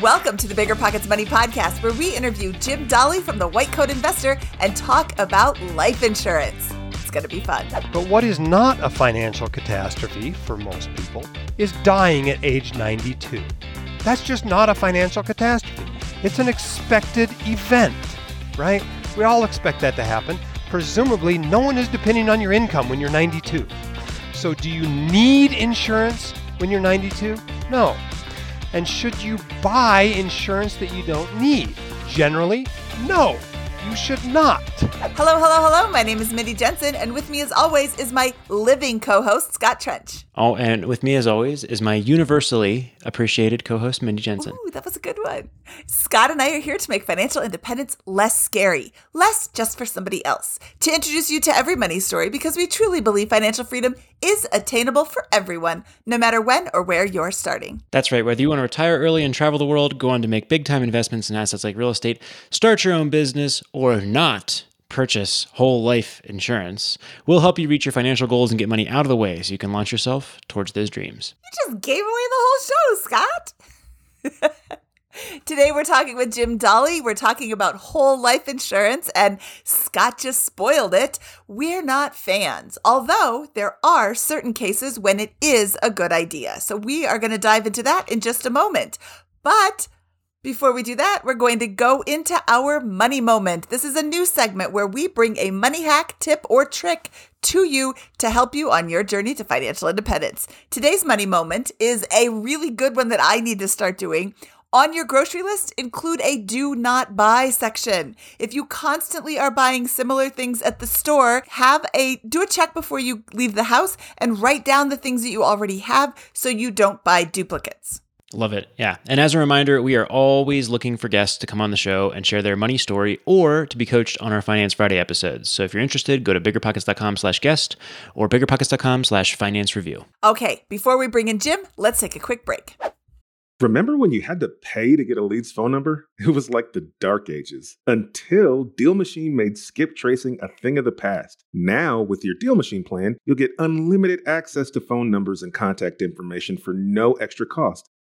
Welcome to the Bigger Pockets Money Podcast, where we interview Jim Dahle from the White Coat Investor and talk about life insurance. It's going to be fun. But what is not a financial catastrophe for most people is dying at age 92. That's just not a financial catastrophe. It's an expected event, right? We all expect that to happen. Presumably, no one is depending on your income when you're 92. So, do you need insurance when you're 92? No. And should you buy insurance that you don't need? Generally, no. You should not. Hello, hello, hello. My name is Mindy Jensen, and with me, as always, is my living co host, Scott Trench. Oh, and with me, as always, is my universally appreciated co host, Mindy Jensen. Ooh, that was a good one. Scott and I are here to make financial independence less scary, less just for somebody else, to introduce you to every money story because we truly believe financial freedom is attainable for everyone, no matter when or where you're starting. That's right. Whether you want to retire early and travel the world, go on to make big time investments in assets like real estate, start your own business, or not purchase whole life insurance, we'll help you reach your financial goals and get money out of the way so you can launch yourself towards those dreams. You just gave away the whole show, Scott. Today we're talking with Jim Dahle. We're talking about whole life insurance, and Scott just spoiled it. We're not fans, although there are certain cases when it is a good idea. So we are going to dive into that in just a moment. But before we do that, we're going to go into our money moment. This is a new segment where we bring a money hack, tip, or trick to you to help you on your journey to financial independence. Today's money moment is a really good one that I need to start doing. On your grocery list, include a do not buy section. If you constantly are buying similar things at the store, have a do a check before you leave the house and write down the things that you already have so you don't buy duplicates. Love it. Yeah. And as a reminder, we are always looking for guests to come on the show and share their money story or to be coached on our Finance Friday episodes. So if you're interested, go to biggerpockets.com slash guest or biggerpockets.com slash finance review. Okay, before we bring in Jim, let's take a quick break. Remember when you had to pay to get a lead's phone number? It was like the dark ages until Deal Machine made skip tracing a thing of the past. Now, with your Deal Machine plan, you'll get unlimited access to phone numbers and contact information for no extra cost.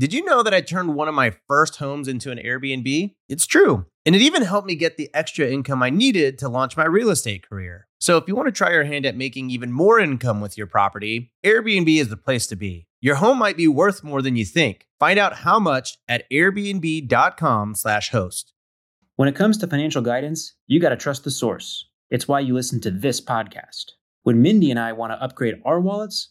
Did you know that I turned one of my first homes into an Airbnb? It's true. And it even helped me get the extra income I needed to launch my real estate career. So if you want to try your hand at making even more income with your property, Airbnb is the place to be. Your home might be worth more than you think. Find out how much at airbnb.com/host. When it comes to financial guidance, you got to trust the source. It's why you listen to this podcast. When Mindy and I want to upgrade our wallets,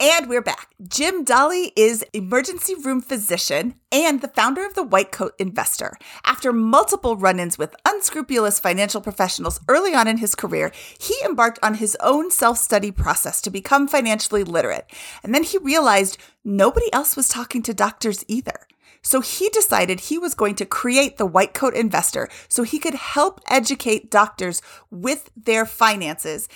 And we're back. Jim Dahle is emergency room physician and the founder of the White Coat Investor. After multiple run-ins with unscrupulous financial professionals early on in his career, he embarked on his own self-study process to become financially literate. And then he realized nobody else was talking to doctors either. So he decided he was going to create the White Coat Investor so he could help educate doctors with their finances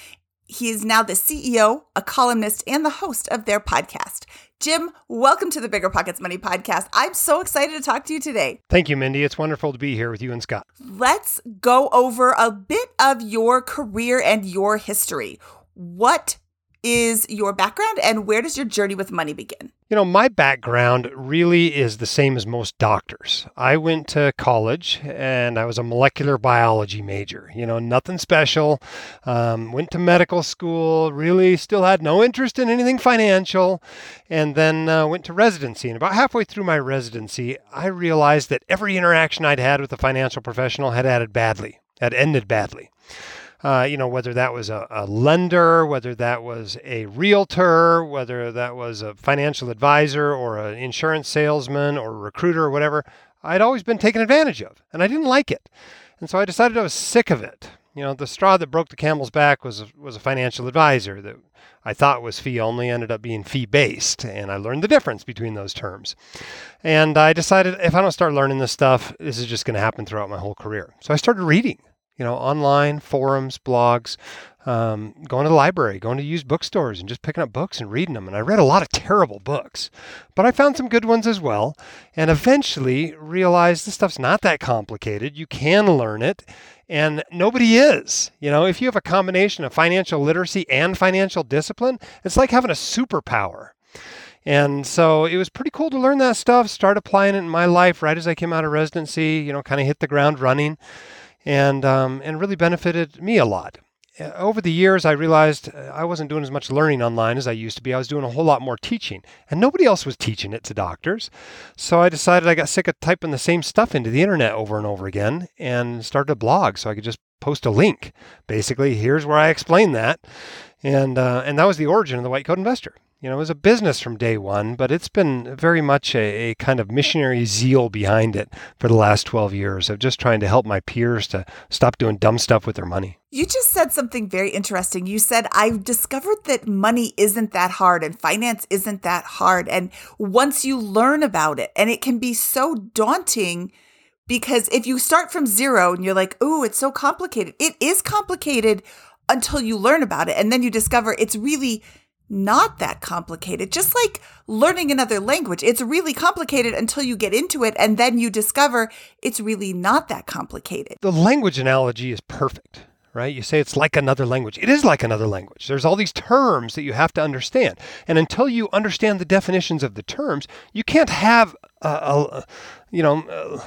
he is now the CEO, a columnist, and the host of their podcast. Jim, welcome to the Bigger Pockets Money podcast. I'm so excited to talk to you today. Thank you, Mindy. It's wonderful to be here with you and Scott. Let's go over a bit of your career and your history. What is your background and where does your journey with money begin? You know, my background really is the same as most doctors. I went to college and I was a molecular biology major. You know, nothing special. Um, went to medical school, really still had no interest in anything financial, and then uh, went to residency. And about halfway through my residency, I realized that every interaction I'd had with a financial professional had added badly, had ended badly. Uh, you know, whether that was a, a, lender, whether that was a realtor, whether that was a financial advisor or an insurance salesman or recruiter or whatever, I'd always been taken advantage of, and I didn't like it. And so I decided I was sick of it. You know, the straw that broke the camel's back was was a financial advisor that I thought was fee only, ended up being fee based, and I learned the difference between those terms. And I decided if I don't start learning this stuff, this is just going to happen throughout my whole career. So I started reading you know, online forums, blogs, um, going to the library, going to used bookstores, and just picking up books and reading them. And I read a lot of terrible books, but I found some good ones as well. And eventually realized this stuff's not that complicated. You can learn it, and nobody is. You know, if you have a combination of financial literacy and financial discipline, it's like having a superpower. And so it was pretty cool to learn that stuff, start applying it in my life right as I came out of residency, you know, kind of hit the ground running and um, and really benefited me a lot. Uh, over the years, I realized uh, I wasn't doing as much learning online as I used to be. I was doing a whole lot more teaching, and nobody else was teaching it to doctors. So I decided I got sick of typing the same stuff into the internet over and over again and started a blog so I could just post a link. Basically, here's where I explain that. And, uh, and that was the origin of the White Coat Investor. You know, it was a business from day one, but it's been very much a, a, kind of missionary zeal behind it for the last 12 years of just trying to help my peers to stop doing dumb stuff with their money. You just said something very interesting. You said, I've discovered that money isn't that hard and finance isn't that hard. And once you learn about it, and it can be so daunting because if you start from zero and you're like, oh, it's so complicated, it is complicated until you learn about it. And then you discover it's really not that complicated. Just like learning another language, it's really complicated until you get into it and then you discover it's really not that complicated. The language analogy is perfect. Right? You say it's like another language. It is like another language. There's all these terms that you have to understand. And until you understand the definitions of the terms, you can't have a, a you know,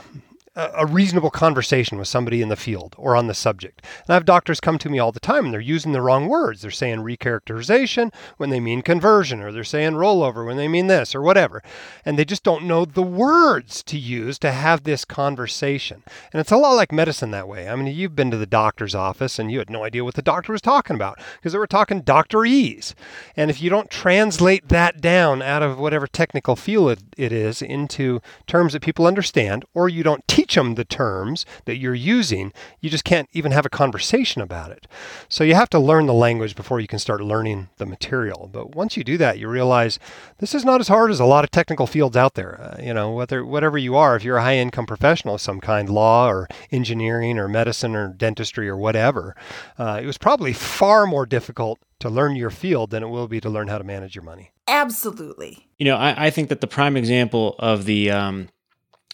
a reasonable conversation with somebody in the field or on the subject. And I have doctors come to me all the time and they're using the wrong words. They're saying recharacterization when they mean conversion, or they're saying rollover when they mean this, or whatever. And they just don't know the words to use to have this conversation. And it's a lot like medicine that way. I mean, you've been to the doctor's office and you had no idea what the doctor was talking about because they were talking doctorese. And if you don't translate that down out of whatever technical field it is into terms that people understand, or you don't teach teach them the terms that you're using. You just can't even have a conversation about it. So you have to learn the language before you can start learning the material. But once you do that, you realize this is not as hard as a lot of technical fields out there. Uh, you know, whether whatever you are, if you're a high income professional of some kind, law or engineering or medicine or dentistry or whatever, uh, it was probably far more difficult to learn your field than it will be to learn how to manage your money. Absolutely. You know, I, I think that the prime example of the um,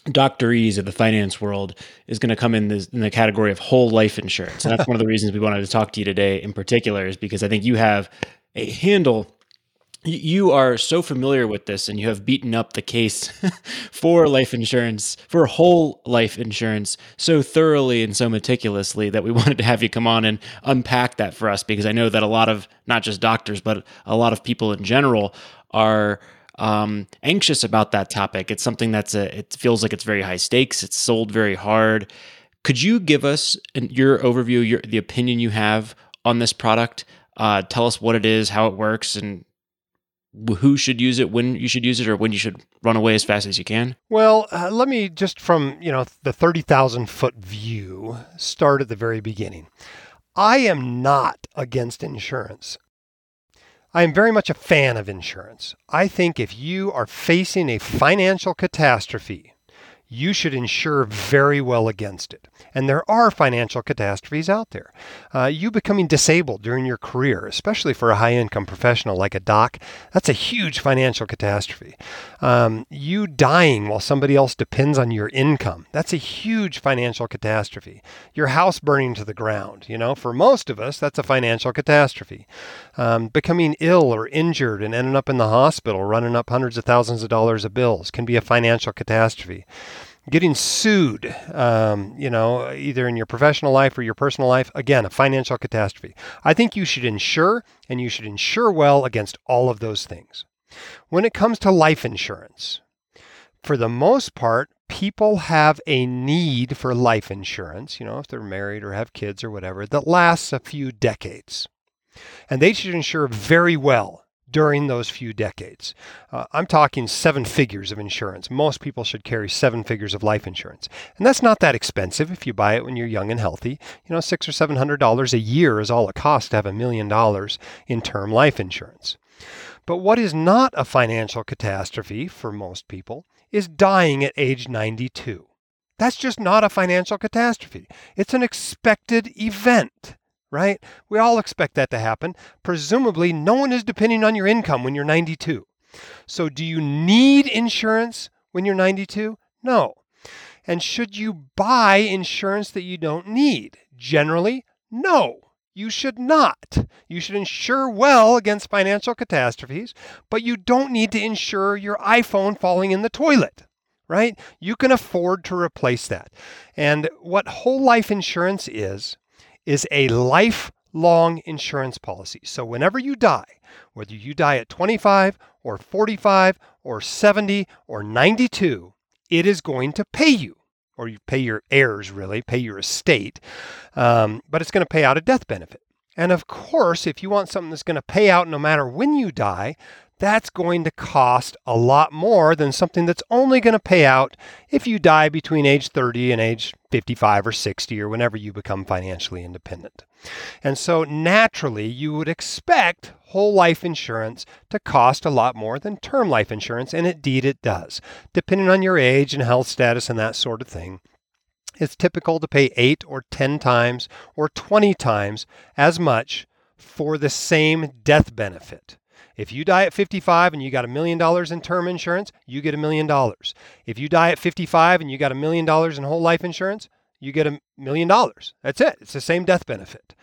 doctorese of the finance world is going to come in, this, in the category of whole life insurance. And that's one of the reasons we wanted to talk to you today in particular is because I think you have a handle you are so familiar with this and you have beaten up the case for life insurance, for whole life insurance, so thoroughly and so meticulously that we wanted to have you come on and unpack that for us because I know that a lot of not just doctors, but a lot of people in general are um, anxious about that topic. It's something that's a, it feels like it's very high stakes. It's sold very hard. Could you give us your overview, your the opinion you have on this product? Uh, tell us what it is, how it works, and who should use it, when you should use it, or when you should run away as fast as you can? Well, uh, let me just from you know the thirty thousand foot view start at the very beginning. I am not against insurance. I am very much a fan of insurance. I think if you are facing a financial catastrophe, you should insure very well against it. And there are financial catastrophes out there. Uh, you becoming disabled during your career, especially for a high income professional like a doc, that's a huge financial catastrophe. Um, you dying while somebody else depends on your income, that's a huge financial catastrophe. Your house burning to the ground, you know, for most of us, that's a financial catastrophe. Um, becoming ill or injured and ending up in the hospital, running up hundreds of thousands of dollars of bills can be a financial catastrophe getting sued, um, you know, either in your professional life or your personal life, again, a financial catastrophe. I think you should insure and you should insure well against all of those things. When it comes to life insurance, for the most part, people have a need for life insurance, you know, if they're married or have kids or whatever, that lasts a few decades. And they should insure very well during those few decades. Uh, I'm talking seven figures of insurance. Most people should carry seven figures of life insurance. And that's not that expensive if you buy it when you're young and healthy. You know, six or seven hundred dollars a year is all it costs to have a million dollars in term life insurance. But what is not a financial catastrophe for most people is dying at age 92. That's just not a financial catastrophe. It's an expected event right? We all expect that to happen. Presumably, no one is depending on your income when you're 92. So, do you need insurance when you're 92? No. And should you buy insurance that you don't need? Generally, no. You should not. You should insure well against financial catastrophes, but you don't need to insure your iPhone falling in the toilet, right? You can afford to replace that. And what whole life insurance is, is a lifelong insurance policy. So whenever you die, whether you die at 25 or 45 or 70 or 92, it is going to pay you, or you pay your heirs, really, pay your estate, um, but it's going to pay out a death benefit. And of course, if you want something that's going to pay out no matter when you die, that's going to cost a lot more than something that's only going to pay out if you die between age 30 and age 55 or 60 or whenever you become financially independent. And so naturally, you would expect whole life insurance to cost a lot more than term life insurance, and indeed it does, depending on your age and health status and that sort of thing. It's typical to pay 8 or 10 times or 20 times as much for the same death benefit. If you die at 55 and you got a million dollars in term insurance, you get a million dollars. If you die at 55 and you got a million dollars in whole life insurance, you get a million dollars. That's it. It's the same death benefit.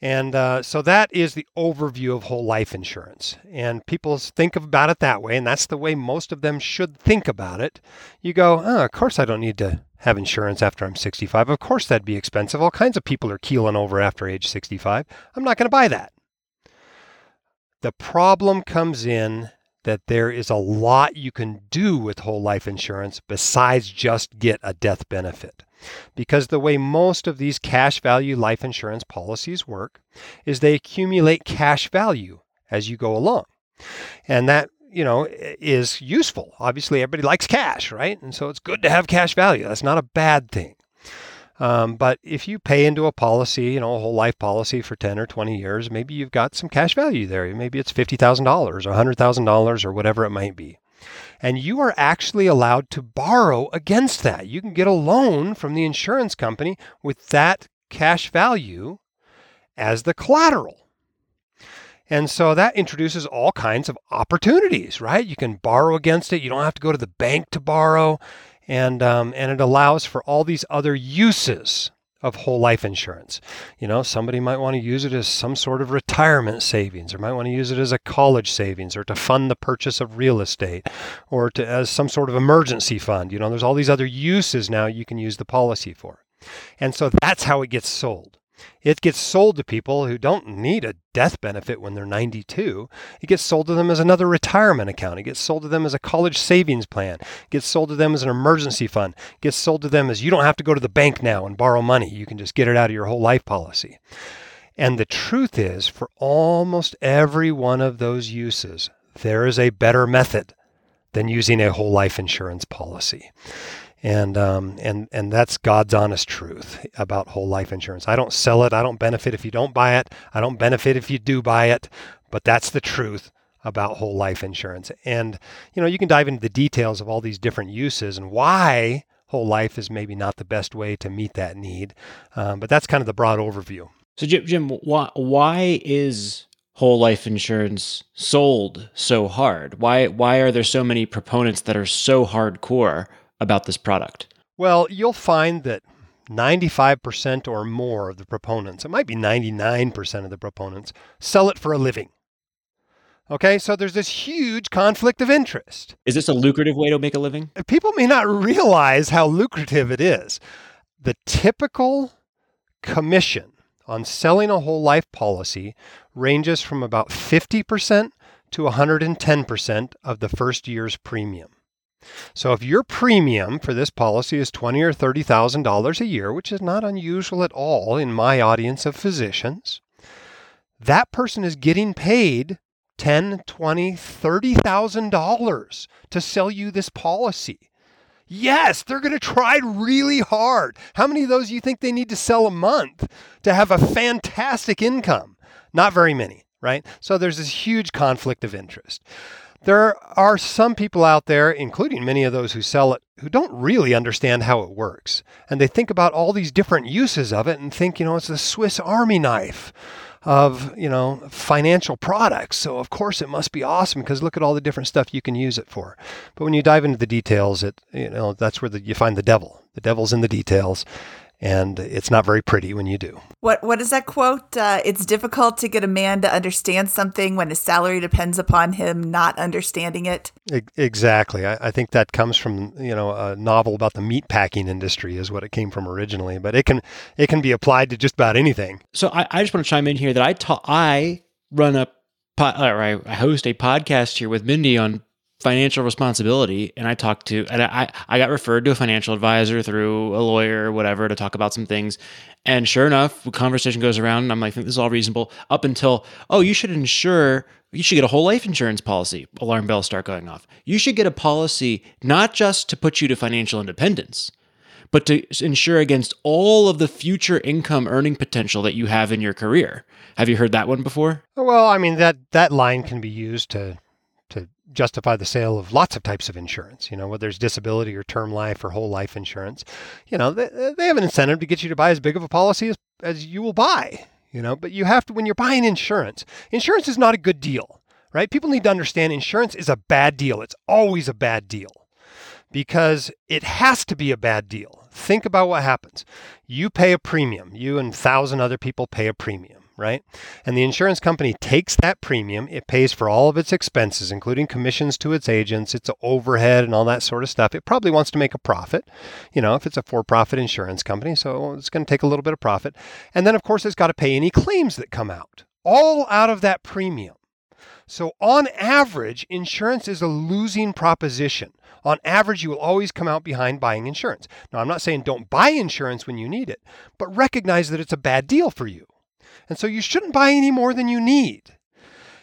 And uh, so that is the overview of whole life insurance. And people think about it that way, and that's the way most of them should think about it. You go, oh, of course I don't need to have insurance after I'm 65. Of course that'd be expensive. All kinds of people are keeling over after age 65. I'm not going to buy that. The problem comes in that there is a lot you can do with whole life insurance besides just get a death benefit. Because the way most of these cash value life insurance policies work is they accumulate cash value as you go along. And that you know is useful. Obviously everybody likes cash, right? And so it's good to have cash value. That's not a bad thing. Um, but if you pay into a policy, you know, a whole life policy for 10 or 20 years, maybe you've got some cash value there. Maybe it's $50,000 or $100,000 or whatever it might be. And you are actually allowed to borrow against that. You can get a loan from the insurance company with that cash value as the collateral. And so that introduces all kinds of opportunities, right? You can borrow against it. You don't have to go to the bank to borrow and um, and it allows for all these other uses of whole life insurance. You know, somebody might want to use it as some sort of retirement savings, or might want to use it as a college savings, or to fund the purchase of real estate, or to as some sort of emergency fund. You know, there's all these other uses now you can use the policy for. And so that's how it gets sold. It gets sold to people who don't need a death benefit when they're 92. It gets sold to them as another retirement account. It gets sold to them as a college savings plan. It gets sold to them as an emergency fund. It gets sold to them as you don't have to go to the bank now and borrow money. You can just get it out of your whole life policy. And the truth is, for almost every one of those uses, there is a better method than using a whole life insurance policy and um, and and that's God's honest truth about whole life insurance. I don't sell it. I don't benefit if you don't buy it. I don't benefit if you do buy it. But that's the truth about whole life insurance. And, you know, you can dive into the details of all these different uses and why whole life is maybe not the best way to meet that need. Um, but that's kind of the broad overview. So, Jim, Jim why, why is whole life insurance sold so hard? Why, why are there so many proponents that are so hardcore about this product? Well, you'll find that 95% or more of the proponents, it might be 99% of the proponents, sell it for a living. Okay, so there's this huge conflict of interest. Is this a lucrative way to make a living? Uh, people may not realize how lucrative it is. The typical commission on selling a whole life policy ranges from about 50% to 110% of the first year's premium. So if your premium for this policy is twenty or thirty thousand dollars a year, which is not unusual at all in my audience of physicians, that person is getting paid ten, twenty, thirty thousand dollars to sell you this policy. Yes, they're going to try really hard. How many of those do you think they need to sell a month to have a fantastic income? Not very many, right? So there's this huge conflict of interest. There are some people out there, including many of those who sell it, who don't really understand how it works. And they think about all these different uses of it and think, you know, it's the Swiss Army knife of you know financial products. So of course it must be awesome because look at all the different stuff you can use it for. But when you dive into the details it you know that's where the, you find the devil. The devil's in the details and it's not very pretty when you do. What what is that quote? Uh, it's difficult to get a man to understand something when his salary depends upon him not understanding it. Exactly. I, I, think that comes from you know a novel about the meat packing industry is what it came from originally, but it can it can be applied to just about anything. So I, I just want to chime in here that I ta- I run a or I host a podcast here with Mindy on financial responsibility and I talked to and I I got referred to a financial advisor through a lawyer or whatever to talk about some things. And sure enough conversation goes around and I'm like this is all reasonable. Up until oh you should insure you should get a whole life insurance policy. Alarm bells start going off. You should get a policy not just to put you to financial independence but to insure against all of the future income earning potential that you have in your career. Have you heard that one before? Well i mean that that line can be used to justify the sale of lots of types of insurance, you know, whether it's disability or term life or whole life insurance. You know, they, they have an incentive to get you to buy as big of a policy as, as you will buy, you know, but you have to, when you're buying insurance, insurance is not a good deal, right? People need to understand insurance is a bad deal. It's always a bad deal because it has to be a bad deal. Think about what happens. You pay a premium, you and thousand other people pay a premium right? And the insurance company takes that premium, it pays for all of its expenses, including commissions to its agents, its overhead, and all that sort of stuff. It probably wants to make a profit, you know, if it's a for profit insurance company. So it's going to take a little bit of profit. And then, of course, it's got to pay any claims that come out, all out of that premium. So, on average, insurance is a losing proposition. On average, you will always come out behind buying insurance. Now, I'm not saying don't buy insurance when you need it, but recognize that it's a bad deal for you. And so you shouldn't buy any more than you need.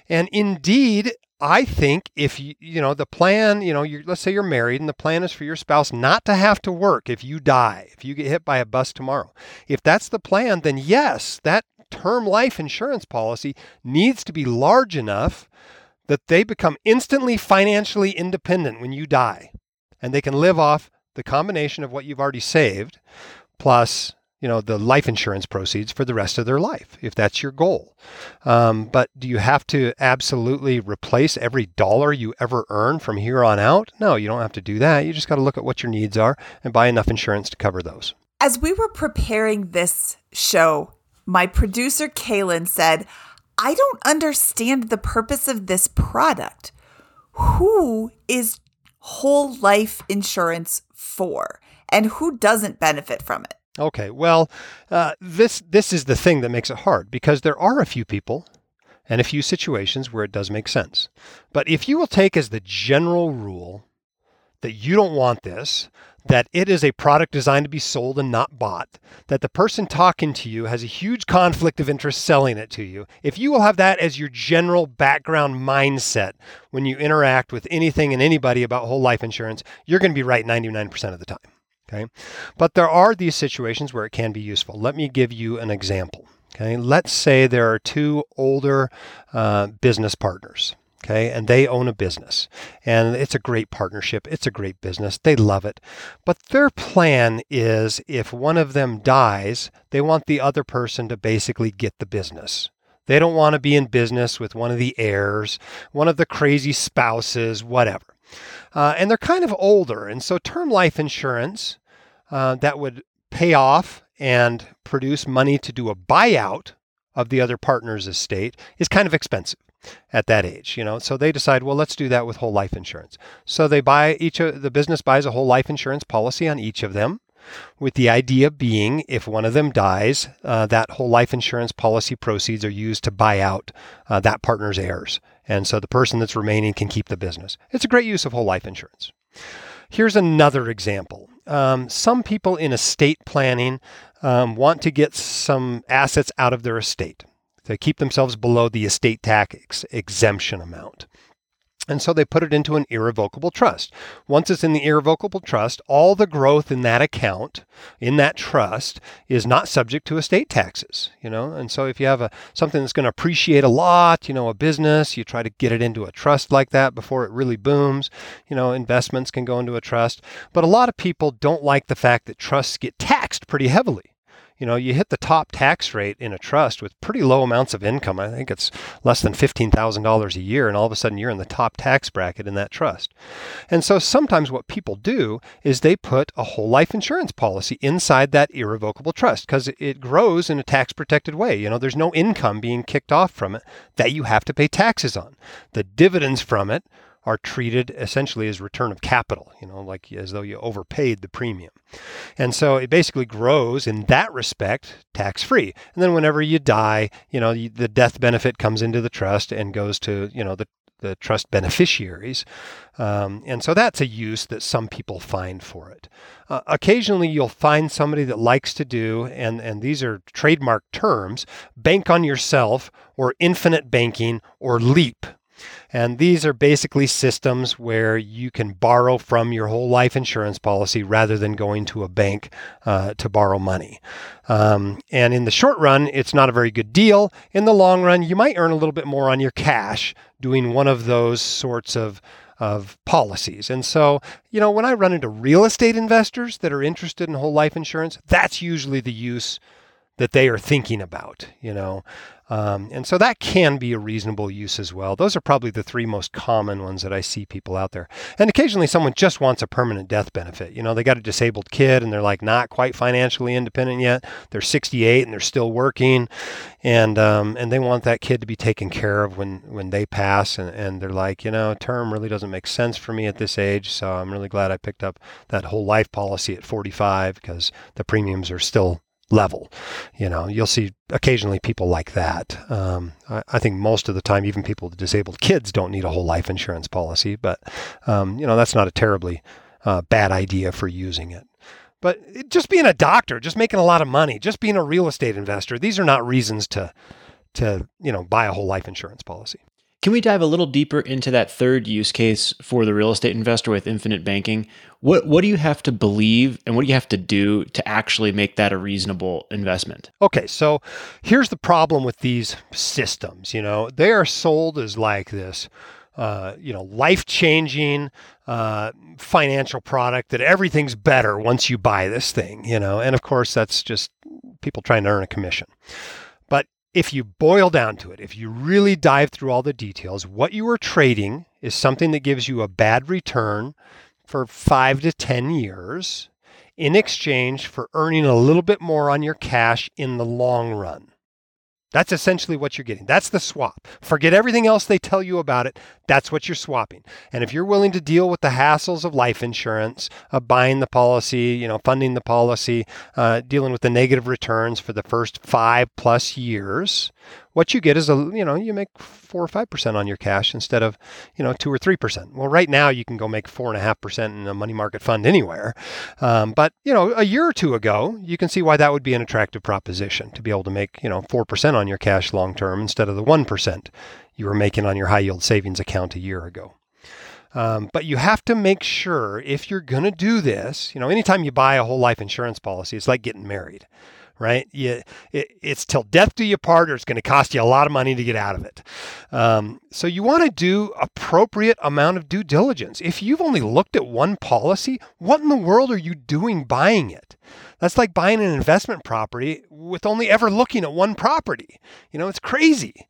And indeed, I think if you, you know, the plan, you know, you let's say you're married and the plan is for your spouse not to have to work if you die, if you get hit by a bus tomorrow. If that's the plan, then yes, that term life insurance policy needs to be large enough that they become instantly financially independent when you die and they can live off the combination of what you've already saved plus you know the life insurance proceeds for the rest of their life if that's your goal. Um, but do you have to absolutely replace every dollar you ever earn from here on out? No you don't have to do that. You just got to look at what your needs are and buy enough insurance to cover those. As we were preparing this show my producer Kailyn said i don't understand the purpose of this product. Who is whole life insurance for? And who doesn't benefit from it Okay, well, uh, this this is the thing that makes it hard because there are a few people and a few situations where it does make sense. But if you will take as the general rule that you don't want this, that it is a product designed to be sold and not bought, that the person talking to you has a huge conflict of interest selling it to you, if you will have that as your general background mindset when you interact with anything and anybody about whole life insurance, you're going to be right 99% of the time. Okay. But there are these situations where it can be useful. Let me give you an example. Okay. Let's say there are two older uh, business partners. Okay. And they own a business and it's a great partnership. It's a great business. They love it. But their plan is if one of them dies, they want the other person to basically get the business. They don't want to be in business with one of the heirs, one of the crazy spouses, whatever. Uh, and they're kind of older. And so term life insurance uh, that would pay off and produce money to do a buyout of the other partner's estate is kind of expensive at that age, you know. So they decide, well, let's do that with whole life insurance. So they buy each of the business buys a whole life insurance policy on each of them, with the idea being if one of them dies, uh, that whole life insurance policy proceeds are used to buy out uh, that partner's heirs, and so the person that's remaining can keep the business. It's a great use of whole life insurance. Here's another example. Um, some people in estate planning um, want to get some assets out of their estate to keep themselves below the estate tax exemption amount. And so they put it into an irrevocable trust. Once it's in the irrevocable trust, all the growth in that account, in that trust, is not subject to estate taxes. You know, and so if you have a something that's going to appreciate a lot, you know, a business, you try to get it into a trust like that before it really booms. You know, investments can go into a trust, but a lot of people don't like the fact that trusts get taxed pretty heavily you know, you hit the top tax rate in a trust with pretty low amounts of income. I think it's less than $15,000 a year, and all of a sudden you're in the top tax bracket in that trust. And so sometimes what people do is they put a whole life insurance policy inside that irrevocable trust because it grows in a tax protected way. You know, there's no income being kicked off from it that you have to pay taxes on. The dividends from it are treated essentially as return of capital, you know, like as though you overpaid the premium. And so it basically grows in that respect tax free. And then whenever you die, you know, the death benefit comes into the trust and goes to, you know, the the trust beneficiaries. Um, and so that's a use that some people find for it. Uh, occasionally, you'll find somebody that likes to do, and, and these are trademark terms bank on yourself, or infinite banking, or leap. And these are basically systems where you can borrow from your whole life insurance policy rather than going to a bank uh, to borrow money. Um, and in the short run, it's not a very good deal. In the long run, you might earn a little bit more on your cash doing one of those sorts of of policies. And so, you know, when I run into real estate investors that are interested in whole life insurance, that's usually the use that they are thinking about, you know. Um, and so that can be a reasonable use as well. Those are probably the three most common ones that I see people out there. And occasionally someone just wants a permanent death benefit. You know, they got a disabled kid and they're like not quite financially independent yet. They're 68 and they're still working, and um, and they want that kid to be taken care of when when they pass. And, and they're like, you know, term really doesn't make sense for me at this age. So I'm really glad I picked up that whole life policy at 45 because the premiums are still level. You know, you'll see occasionally people like that. Um, I, I, think most of the time, even people with disabled kids don't need a whole life insurance policy, but um, you know that's not a terribly uh, bad idea for using it. But just being a doctor, just making a lot of money, just being a real estate investor, these are not reasons to to you know buy a whole life insurance policy. Can we dive a little deeper into that third use case for the real estate investor with infinite banking? What what do you have to believe and what do you have to do to actually make that a reasonable investment? Okay, so here's the problem with these systems, you know. They are sold as like this uh, you know, life changing uh, financial product that everything's better once you buy this thing, you know. And of course, that's just people trying to earn a commission. If you boil down to it, if you really dive through all the details, what you are trading is something that gives you a bad return for five to 10 years in exchange for earning a little bit more on your cash in the long run. That's essentially what you're getting. That's the swap. Forget everything else they tell you about it. That's what you're swapping. And if you're willing to deal with the hassles of life insurance, of buying the policy, you know, funding the policy, uh, dealing with the negative returns for the first five plus years, what you get is a you know you make four or five percent on your cash instead of you know two or three percent. Well, right now you can go make four and a half percent in a money market fund anywhere, um, but you know a year or two ago you can see why that would be an attractive proposition to be able to make you know four percent on your cash long term instead of the one percent you were making on your high yield savings account a year ago. Um, but you have to make sure if you're going to do this, you know, anytime you buy a whole life insurance policy, it's like getting married right? You, it, it's till death do you part, or it's going to cost you a lot of money to get out of it. Um, so you want to do appropriate amount of due diligence. If you've only looked at one policy, what in the world are you doing buying it? That's like buying an investment property with only ever looking at one property. You know, it's crazy.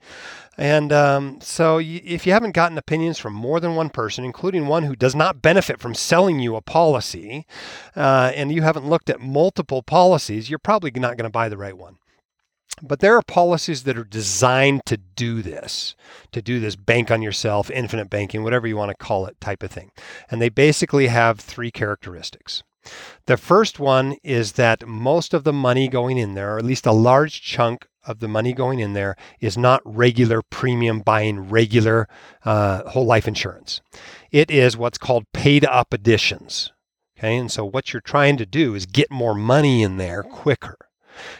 And um, so, y- if you haven't gotten opinions from more than one person, including one who does not benefit from selling you a policy, uh, and you haven't looked at multiple policies, you're probably not going to buy the right one. But there are policies that are designed to do this, to do this bank on yourself, infinite banking, whatever you want to call it, type of thing. And they basically have three characteristics. The first one is that most of the money going in there, or at least a large chunk of the money going in there, is not regular premium buying regular uh, whole life insurance. It is what's called paid up additions. Okay, and so what you're trying to do is get more money in there quicker.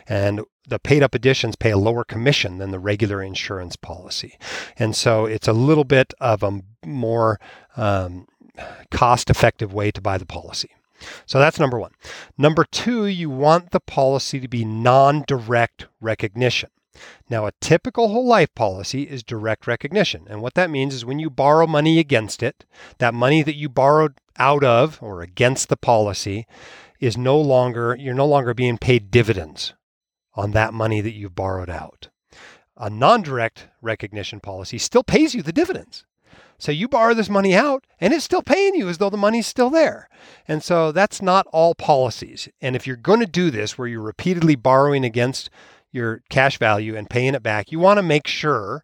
And the paid up additions pay a lower commission than the regular insurance policy. And so it's a little bit of a more um, cost effective way to buy the policy. So that's number one. Number two, you want the policy to be non direct recognition. Now, a typical whole life policy is direct recognition. And what that means is when you borrow money against it, that money that you borrowed out of or against the policy is no longer, you're no longer being paid dividends on that money that you've borrowed out. A non direct recognition policy still pays you the dividends. So you borrow this money out and it's still paying you as though the money's still there. And so that's not all policies. And if you're going to do this where you're repeatedly borrowing against your cash value and paying it back, you want to make sure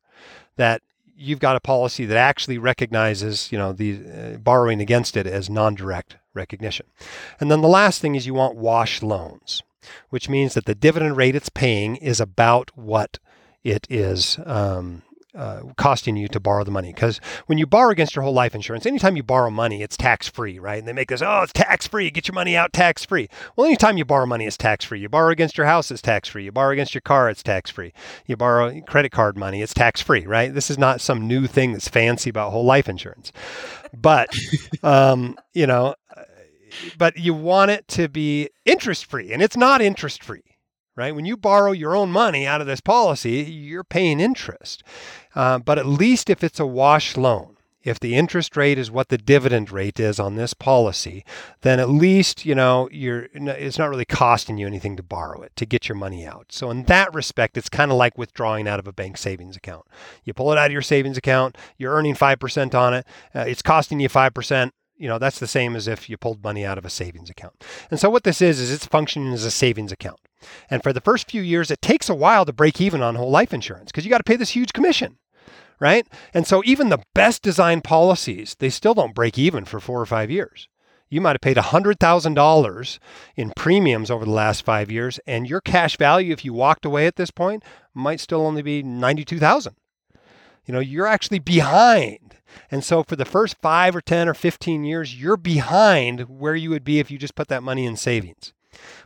that you've got a policy that actually recognizes, you know, the uh, borrowing against it as non-direct recognition. And then the last thing is you want wash loans, which means that the dividend rate it's paying is about what it is um, uh, costing you to borrow the money. Because when you borrow against your whole life insurance, anytime you borrow money, it's tax free, right? And they make this, oh, it's tax free. Get your money out tax free. Well, anytime you borrow money, it's tax free. You borrow against your house, it's tax free. You borrow against your car, it's tax free. You borrow credit card money, it's tax free, right? This is not some new thing that's fancy about whole life insurance. But, um, you know, but you want it to be interest free, and it's not interest free right? When you borrow your own money out of this policy, you're paying interest. Uh, but at least if it's a wash loan, if the interest rate is what the dividend rate is on this policy, then at least you know you're it's not really costing you anything to borrow it to get your money out. So in that respect, it's kind of like withdrawing out of a bank savings account. You pull it out of your savings account, you're earning five percent on it. Uh, it's costing you five percent you know that's the same as if you pulled money out of a savings account. And so what this is is it's functioning as a savings account. And for the first few years it takes a while to break even on whole life insurance because you got to pay this huge commission right? And so even the best designed policies, they still don't break even for four or five years. You might have paid $100,000 in premiums over the last five years, and your cash value, if you walked away at this point, might still only be 92,000. You know, you're actually behind. And so for the first five or 10 or 15 years, you're behind where you would be if you just put that money in savings.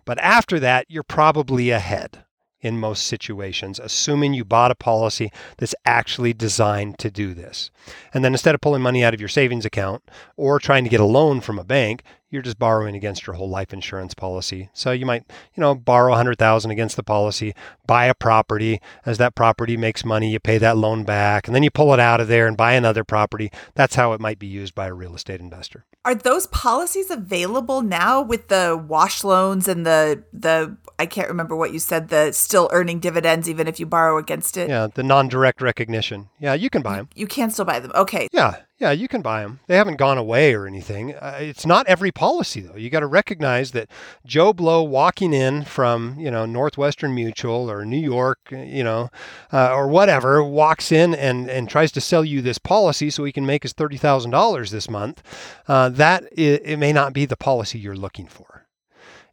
But after that, you're probably ahead in most situations, assuming you bought a policy that's actually designed to do this. And then instead of pulling money out of your savings account or trying to get a loan from a bank, you're just borrowing against your whole life insurance policy. So you might, you know, borrow 100,000 against the policy, buy a property, as that property makes money, you pay that loan back, and then you pull it out of there and buy another property. That's how it might be used by a real estate investor. Are those policies available now with the wash loans and the the I can't remember what you said the still earning dividends even if you borrow against it? Yeah, the non-direct recognition. Yeah, you can buy them. You can still buy them. Okay. Yeah, yeah, you can buy them. They haven't gone away or anything. Uh, it's not every policy though. You got to recognize that Joe Blow walking in from you know Northwestern Mutual or New York, you know, uh, or whatever, walks in and and tries to sell you this policy so he can make his thirty thousand dollars this month. Uh, that it, it may not be the policy you're looking for.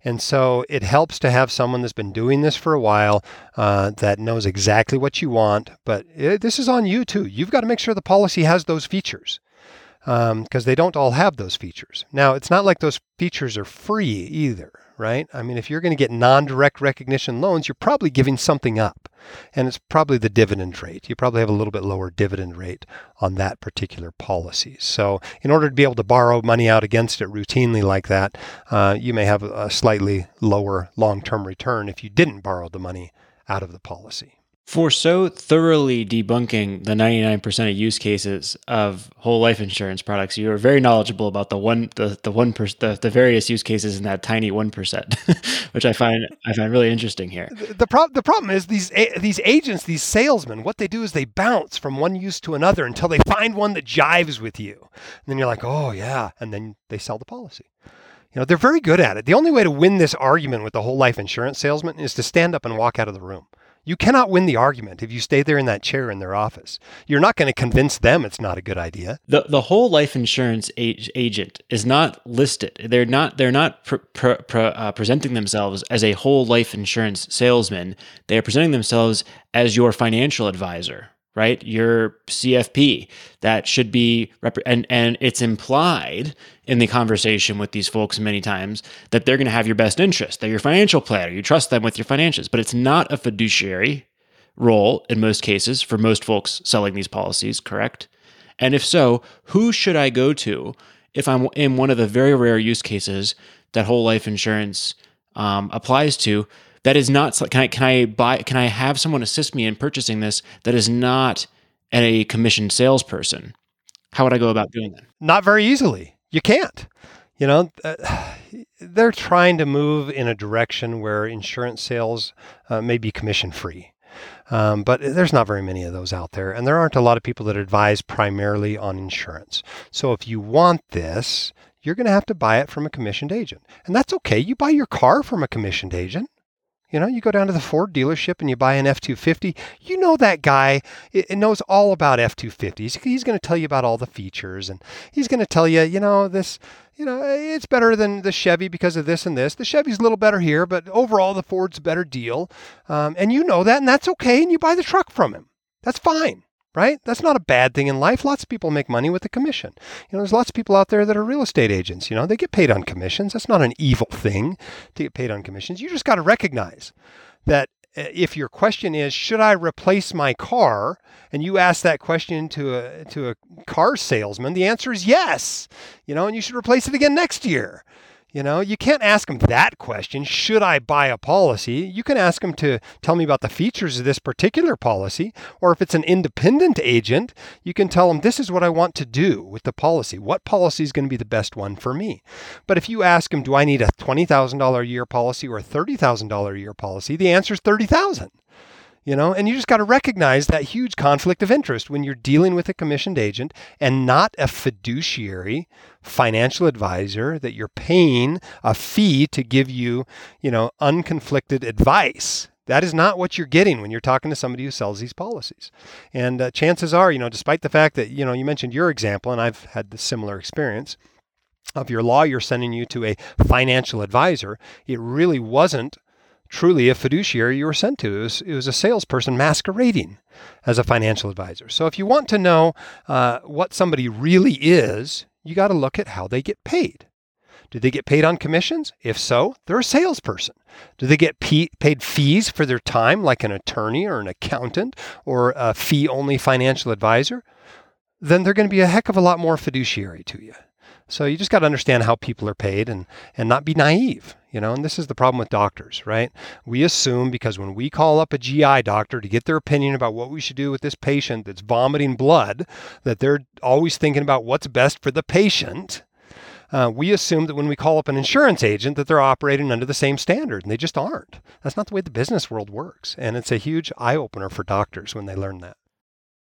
And so it helps to have someone that's been doing this for a while uh, that knows exactly what you want. But it, this is on you too. You've got to make sure the policy has those features. because they don't all have those features. Now, it's not like those features are free either, right? I mean, if you're going to get non direct recognition loans, you're probably giving something up. And it's probably the dividend rate. You probably have a little bit lower dividend rate on that particular policy. So, in order to be able to borrow money out against it routinely like that, uh, you may have a slightly lower long term return if you didn't borrow the money out of the policy. For so thoroughly debunking the 99% of use cases of whole life insurance products, you are very knowledgeable about the one the the one per, the, the various use cases in that tiny 1%, which I find I find really interesting here. The, the, pro- the problem is these these agents, these salesmen, what they do is they bounce from one use to another until they find one that jives with you. And then you're like, "Oh, yeah." And then they sell the policy. You know, they're very good at it. The only way to win this argument with the whole life insurance salesman is to stand up and walk out of the room. You cannot win the argument if you stay there in that chair in their office. You're not going to convince them it's not a good idea. The the whole life insurance age, agent is not listed. They're not they're not uh, presenting themselves as a whole life insurance salesman. They are presenting themselves as your financial advisor, right? Your CFP that should be rep- and and it's implied in the conversation with these folks many times that they're going to have your best interest. They're your financial planner. You trust them with your finances, but it's not a fiduciary role in most cases for most folks selling these policies, correct? And if so, who should I go to if I'm in one of the very rare use cases that whole life insurance um, applies to? That is not. Can I can I buy? Can I have someone assist me in purchasing this? That is not a commissioned salesperson. How would I go about doing that? Not very easily you can't. You know, uh, they're trying to move in a direction where insurance sales uh, may be commission free. Um, but there's not very many of those out there, and there aren't a lot of people that advise primarily on insurance. So if you want this, you're going to have to buy it from a commissioned agent. And that's okay. You buy your car from a commissioned agent. You know, you go down to the Ford dealership and you buy an F 250. You know that guy it, knows all about F 250s. He's going to tell you about all the features and he's going to tell you, you know, this, you know, it's better than the Chevy because of this and this. The Chevy's a little better here, but overall the Ford's a better deal. Um, and you know that, and that's okay. And you buy the truck from him. That's fine right? That's not a bad thing in life. Lots of people make money with a commission. You know, there's lots of people out there that are real estate agents. You know, they get paid on commissions. That's not an evil thing to get paid on commissions. You just got to recognize that uh, if your question is, should I replace my car? And you ask that question to a to a car salesman, the answer is yes. You know, and you should replace it again next year. You know, you can't ask them that question, should I buy a policy? You can ask them to tell me about the features of this particular policy. Or if it's an independent agent, you can tell them this is what I want to do with the policy. What policy is going to be the best one for me? But if you ask them, do I need a $20,000 a year policy or a $30,000 a year policy? The answer is 30,000 you know and you just got to recognize that huge conflict of interest when you're dealing with a commissioned agent and not a fiduciary financial advisor that you're paying a fee to give you you know unconflicted advice that is not what you're getting when you're talking to somebody who sells these policies. And uh, chances are, you know, despite the fact that, you know, you mentioned your example, and I've had the similar experience of your lawyer sending you to a financial advisor, it really wasn't truly a fiduciary you were sent to. It was, it was a salesperson masquerading as a financial advisor. So if you want to know uh, what somebody really is, you got to look at how they get paid. Do they get paid on commissions? If so, they're a salesperson. Do they get paid fees for their time, like an attorney or an accountant or a fee only financial advisor? Then they're going to be a heck of a lot more fiduciary to you. So you just got to understand how people are paid and, and not be naive you know and this is the problem with doctors right? We assume because when we call up a gi doctor to get their opinion about what we should do with this patient that's vomiting blood that they're always thinking about what's best for the patient uh, we assume that when we call up an insurance agent that they're operating under the same standard and they just aren't. That's not the way the business world works and it's a huge eye-opener for doctors when they learn that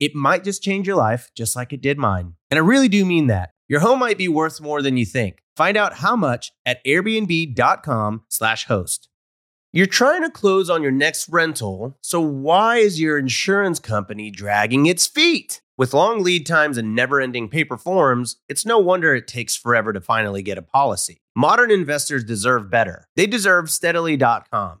It might just change your life, just like it did mine. And I really do mean that. Your home might be worth more than you think. Find out how much at airbnb.com/slash host. You're trying to close on your next rental, so why is your insurance company dragging its feet? With long lead times and never ending paper forms, it's no wonder it takes forever to finally get a policy. Modern investors deserve better. They deserve steadily.com.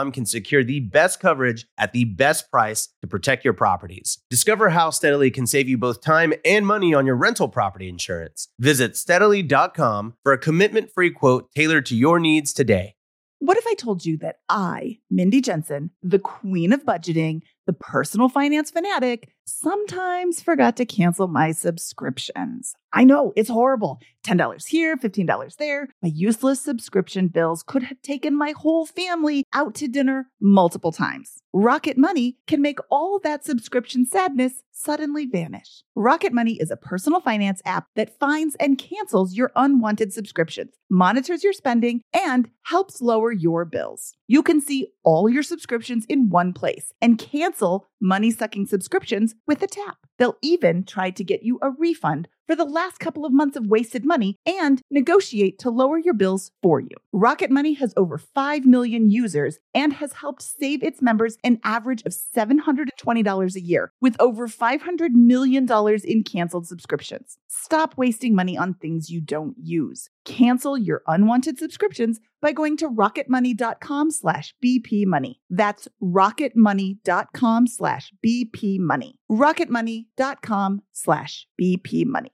can secure the best coverage at the best price to protect your properties. Discover how Steadily can save you both time and money on your rental property insurance. Visit steadily.com for a commitment free quote tailored to your needs today. What if I told you that I, Mindy Jensen, the queen of budgeting, the personal finance fanatic, sometimes forgot to cancel my subscriptions? I know it's horrible. $10 here, $15 there. My useless subscription bills could have taken my whole family out to dinner multiple times. Rocket Money can make all that subscription sadness suddenly vanish. Rocket Money is a personal finance app that finds and cancels your unwanted subscriptions, monitors your spending, and helps lower your bills. You can see all your subscriptions in one place and cancel money sucking subscriptions with a tap. They'll even try to get you a refund for the last couple of months of wasted money and negotiate to lower your bills for you. Rocket Money has over 5 million users and has helped save its members an average of $720 a year with over $500 million in canceled subscriptions. Stop wasting money on things you don't use. Cancel your unwanted subscriptions by going to rocketmoney.com slash bpmoney. That's rocketmoney.com slash bpmoney. rocketmoney.com slash bpmoney.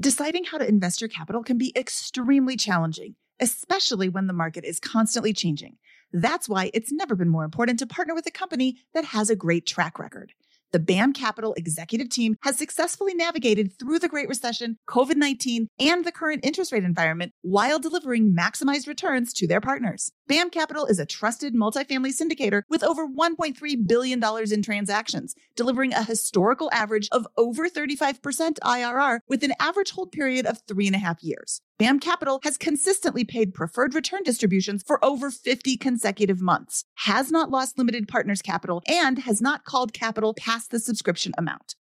Deciding how to invest your capital can be extremely challenging, especially when the market is constantly changing. That's why it's never been more important to partner with a company that has a great track record. The BAM Capital executive team has successfully navigated through the Great Recession, COVID 19, and the current interest rate environment while delivering maximized returns to their partners. BAM Capital is a trusted multifamily syndicator with over $1.3 billion in transactions, delivering a historical average of over 35% IRR with an average hold period of three and a half years. BAM Capital has consistently paid preferred return distributions for over 50 consecutive months, has not lost limited partners capital, and has not called capital past the subscription amount.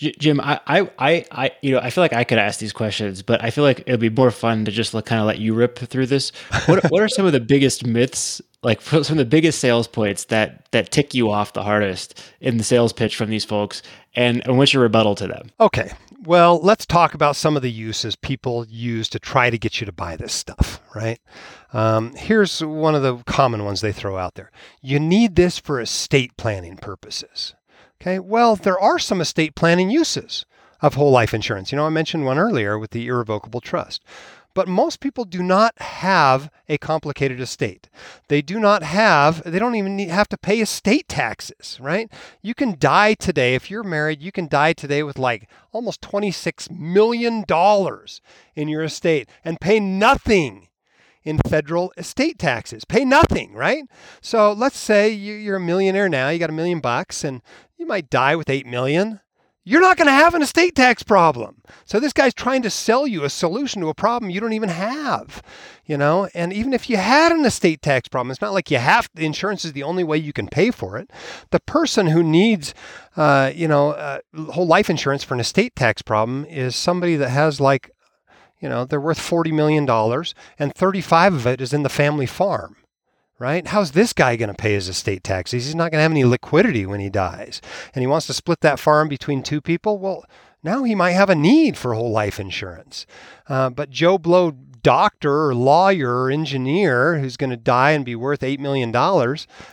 J- Jim, I, I, I, you know, I feel like I could ask these questions, but I feel like it'd be more fun to just like, kind of let you rip through this. What, what are some of the biggest myths, like some of the biggest sales points that that tick you off the hardest in the sales pitch from these folks, and, and what's your rebuttal to them? Okay. Well, let's talk about some of the uses people use to try to get you to buy this stuff, right? Um, here's one of the common ones they throw out there. You need this for estate planning purposes. Okay, well, there are some estate planning uses of whole life insurance. You know, I mentioned one earlier with the irrevocable trust. But most people do not have a complicated estate. They do not have, they don't even need, have to pay estate taxes, right? You can die today. If you're married, you can die today with like almost $26 million in your estate and pay nothing in federal estate taxes. Pay nothing, right? So let's say you're a millionaire now, you got a million bucks, and you might die with 8 million. you're not going to have an estate tax problem. So this guy's trying to sell you a solution to a problem you don't even have, you know? And even if you had an estate tax problem, it's not like you have the insurance is the only way you can pay for it. The person who needs, uh, you know, uh, whole life insurance for an estate tax problem is somebody that has like, you know, they're worth $40 million and and 35 of it is in the family farm right? How's this guy going to pay his estate taxes? He's not going to have any liquidity when he dies. And he wants to split that farm between two people. Well, now he might have a need for whole life insurance. Uh, but Joe Blow doctor or lawyer or engineer who's going to die and be worth $8 million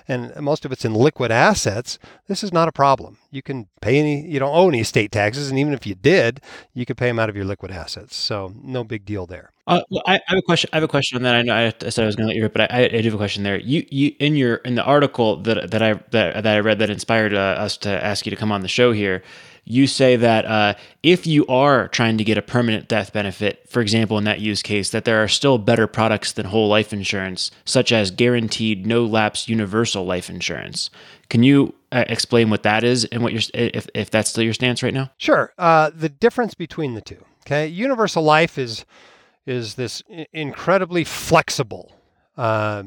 and most of it's in liquid assets, this is not a problem. You can pay any, you don't owe any estate taxes. And even if you did, you could pay them out of your liquid assets. So no big deal there. Uh, well, I, I, have a question. I have a question on that. I know I, said I was going to let you, but I, I, do have a question there. You, you, in your in the article that that I that, that I read that inspired uh, us to ask you to come on the show here, you say that uh, if you are trying to get a permanent death benefit, for example, in that use case, that there are still better products than whole life insurance, such as guaranteed no lapse universal life insurance. Can you uh, explain what that is and what your if if that's still your stance right now? Sure. Uh, the difference between the two. Okay, universal life is is this incredibly flexible uh,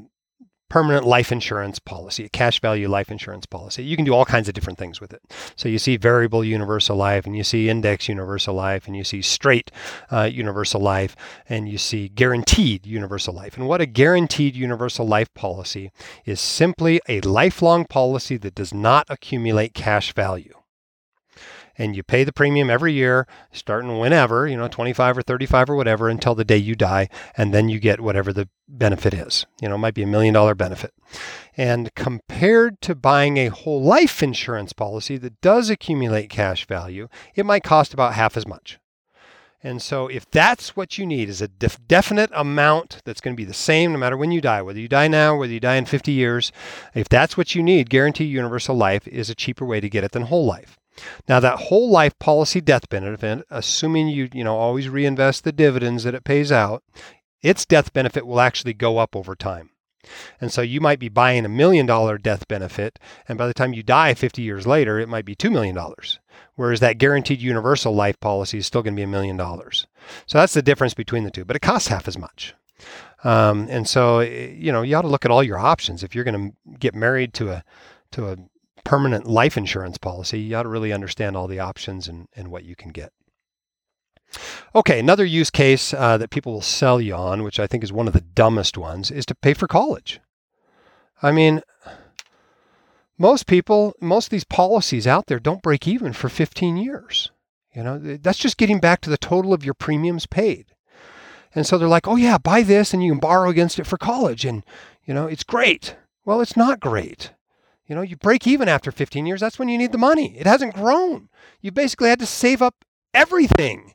permanent life insurance policy, a cash value life insurance policy. You can do all kinds of different things with it. So you see variable universal life, and you see index universal life, and you see straight uh, universal life, and you see guaranteed universal life. And what a guaranteed universal life policy is simply a lifelong policy that does not accumulate cash value and you pay the premium every year, starting whenever, you know, 25 or 35 or whatever until the day you die, and then you get whatever the benefit is. You know, it might be a million dollar benefit. And compared to buying a whole life insurance policy that does accumulate cash value, it might cost about half as much. And so, if that's what you need, is a def- definite amount that's going to be the same no matter when you die, whether you die now, whether you die in 50 years, if that's what you need, Guarantee Universal Life is a cheaper way to get it than whole life. Now that whole life policy death benefit, assuming you you know always reinvest the dividends that it pays out, its death benefit will actually go up over time. And so you might be buying a million dollar death benefit, and by the time you die 50 years later, it might be $2 million. Whereas that guaranteed universal life policy is still going to be a million dollars. So that's the difference between the two, but it costs half as much. Um, and so, eh, you know, you ought to look at all your options. If you're going to get married to a, to a permanent life insurance policy, you ought to really understand all the options and, and what you can get. Okay, another use case uh, that people will sell you on, which I think is one of the dumbest ones, is to pay for college. I mean, most people, most of these policies out there don't break even for 15 years. You know, that's just getting back to the total of your premiums paid. And so they're like, oh, yeah, buy this and you can borrow against it for college. And, you know, it's great. Well, it's not great. You know, you break even after 15 years. That's when you need the money. It hasn't grown. You basically had to save up everything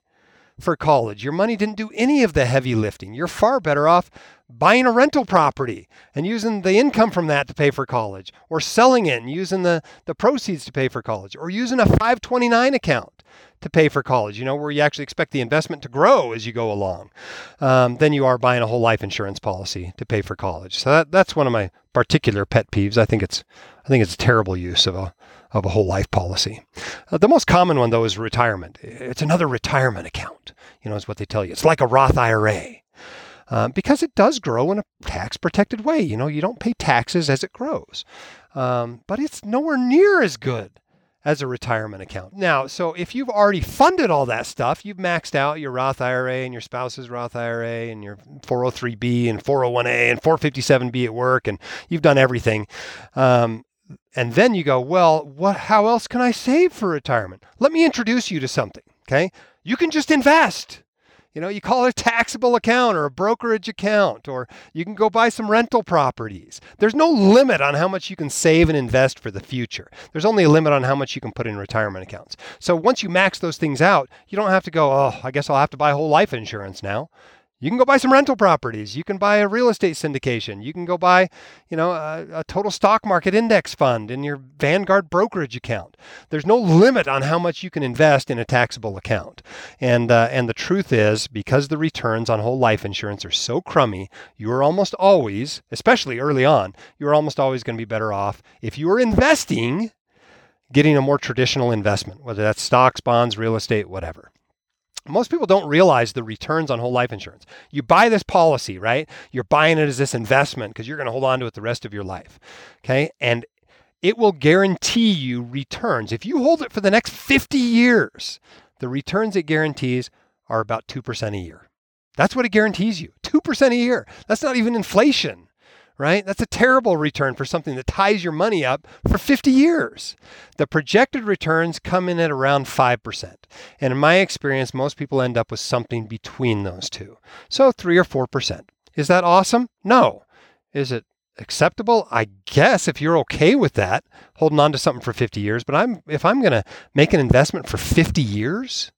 for college. Your money didn't do any of the heavy lifting. You're far better off buying a rental property and using the income from that to pay for college, or selling it and using the, the proceeds to pay for college, or using a 529 account to pay for college, you know, where you actually expect the investment to grow as you go along, um, than you are buying a whole life insurance policy to pay for college. So that, that's one of my particular pet peeves. I think it's I think it's a terrible use of a of a whole life policy. Uh, the most common one though is retirement. It's another retirement account. You know, is what they tell you. It's like a Roth IRA. Uh, because it does grow in a tax protected way. You know, you don't pay taxes as it grows. Um, but it's nowhere near as good as a retirement account. Now, so if you've already funded all that stuff, you've maxed out your Roth IRA and your spouse's Roth IRA and your 403b and 401a and 457b at work, and you've done everything. Um, and then you go, well, what? How else can I save for retirement? Let me introduce you to something. Okay, you can just invest. You know, you call it a taxable account or a brokerage account, or you can go buy some rental properties. There's no limit on how much you can save and invest for the future. There's only a limit on how much you can put in retirement accounts. So once you max those things out, you don't have to go, oh, I guess I'll have to buy whole life insurance now. You can go buy some rental properties. You can buy a real estate syndication. You can go buy, you know, a, a, total stock market index fund in your Vanguard brokerage account. There's no limit on how much you can invest in a taxable account. And uh, and the truth is, because the returns on whole life insurance are so crummy, you are almost always, especially early on, you are almost always going to be better off if you are investing getting a more traditional investment, whether that's stocks, bonds, real estate, whatever. Most people don't realize the returns on whole life insurance. You buy this policy, right? You're buying it as this investment because you're going to hold on to it the rest of your life. Okay. And it will guarantee you returns. If you hold it for the next 50 years, the returns it guarantees are about 2% a year. That's what it guarantees you 2% a year. That's not even inflation right? That's a terrible return for something that ties your money up for 50 years. The projected returns come in at around 5%. And in my experience, most people end up with something between those two. So 3 or 4%. Is that awesome? No. Is it acceptable? I guess if you're okay with that, holding on to something for 50 years, but I'm if I'm going to make an investment for 50 years,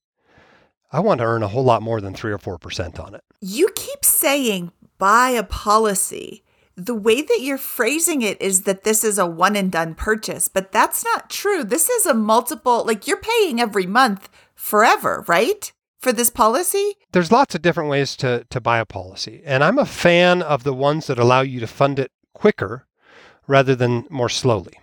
I want to earn a whole lot more than 3 or 4% on it. You keep saying buy a policy the way that you're phrasing it is that this is a one and done purchase, but that's not true. This is a multiple, like you're paying every month forever, right? For this policy? There's lots of different ways to, to buy a policy. And I'm a fan of the ones that allow you to fund it quicker rather than more slowly.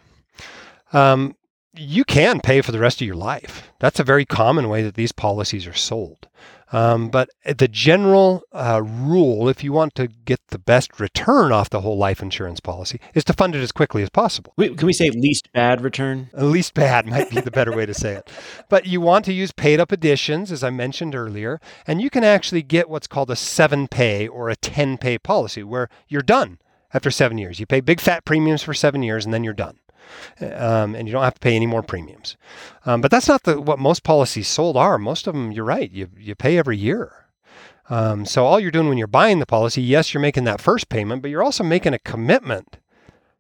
Um, you can pay for the rest of your life. That's a very common way that these policies are sold. Um, but the general uh, rule, if you want to get the best return off the whole life insurance policy, is to fund it as quickly as possible. Wait, can we say least bad return? Least bad might be the better way to say it. But you want to use paid up additions, as I mentioned earlier, and you can actually get what's called a seven pay or a 10 pay policy where you're done after seven years. You pay big fat premiums for seven years and then you're done um, and you don't have to pay any more premiums. Um, but that's not the, what most policies sold are. Most of them, you're right, you, you pay every year. Um, so all you're doing when you're buying the policy, yes, you're making that first payment, but you're also making a commitment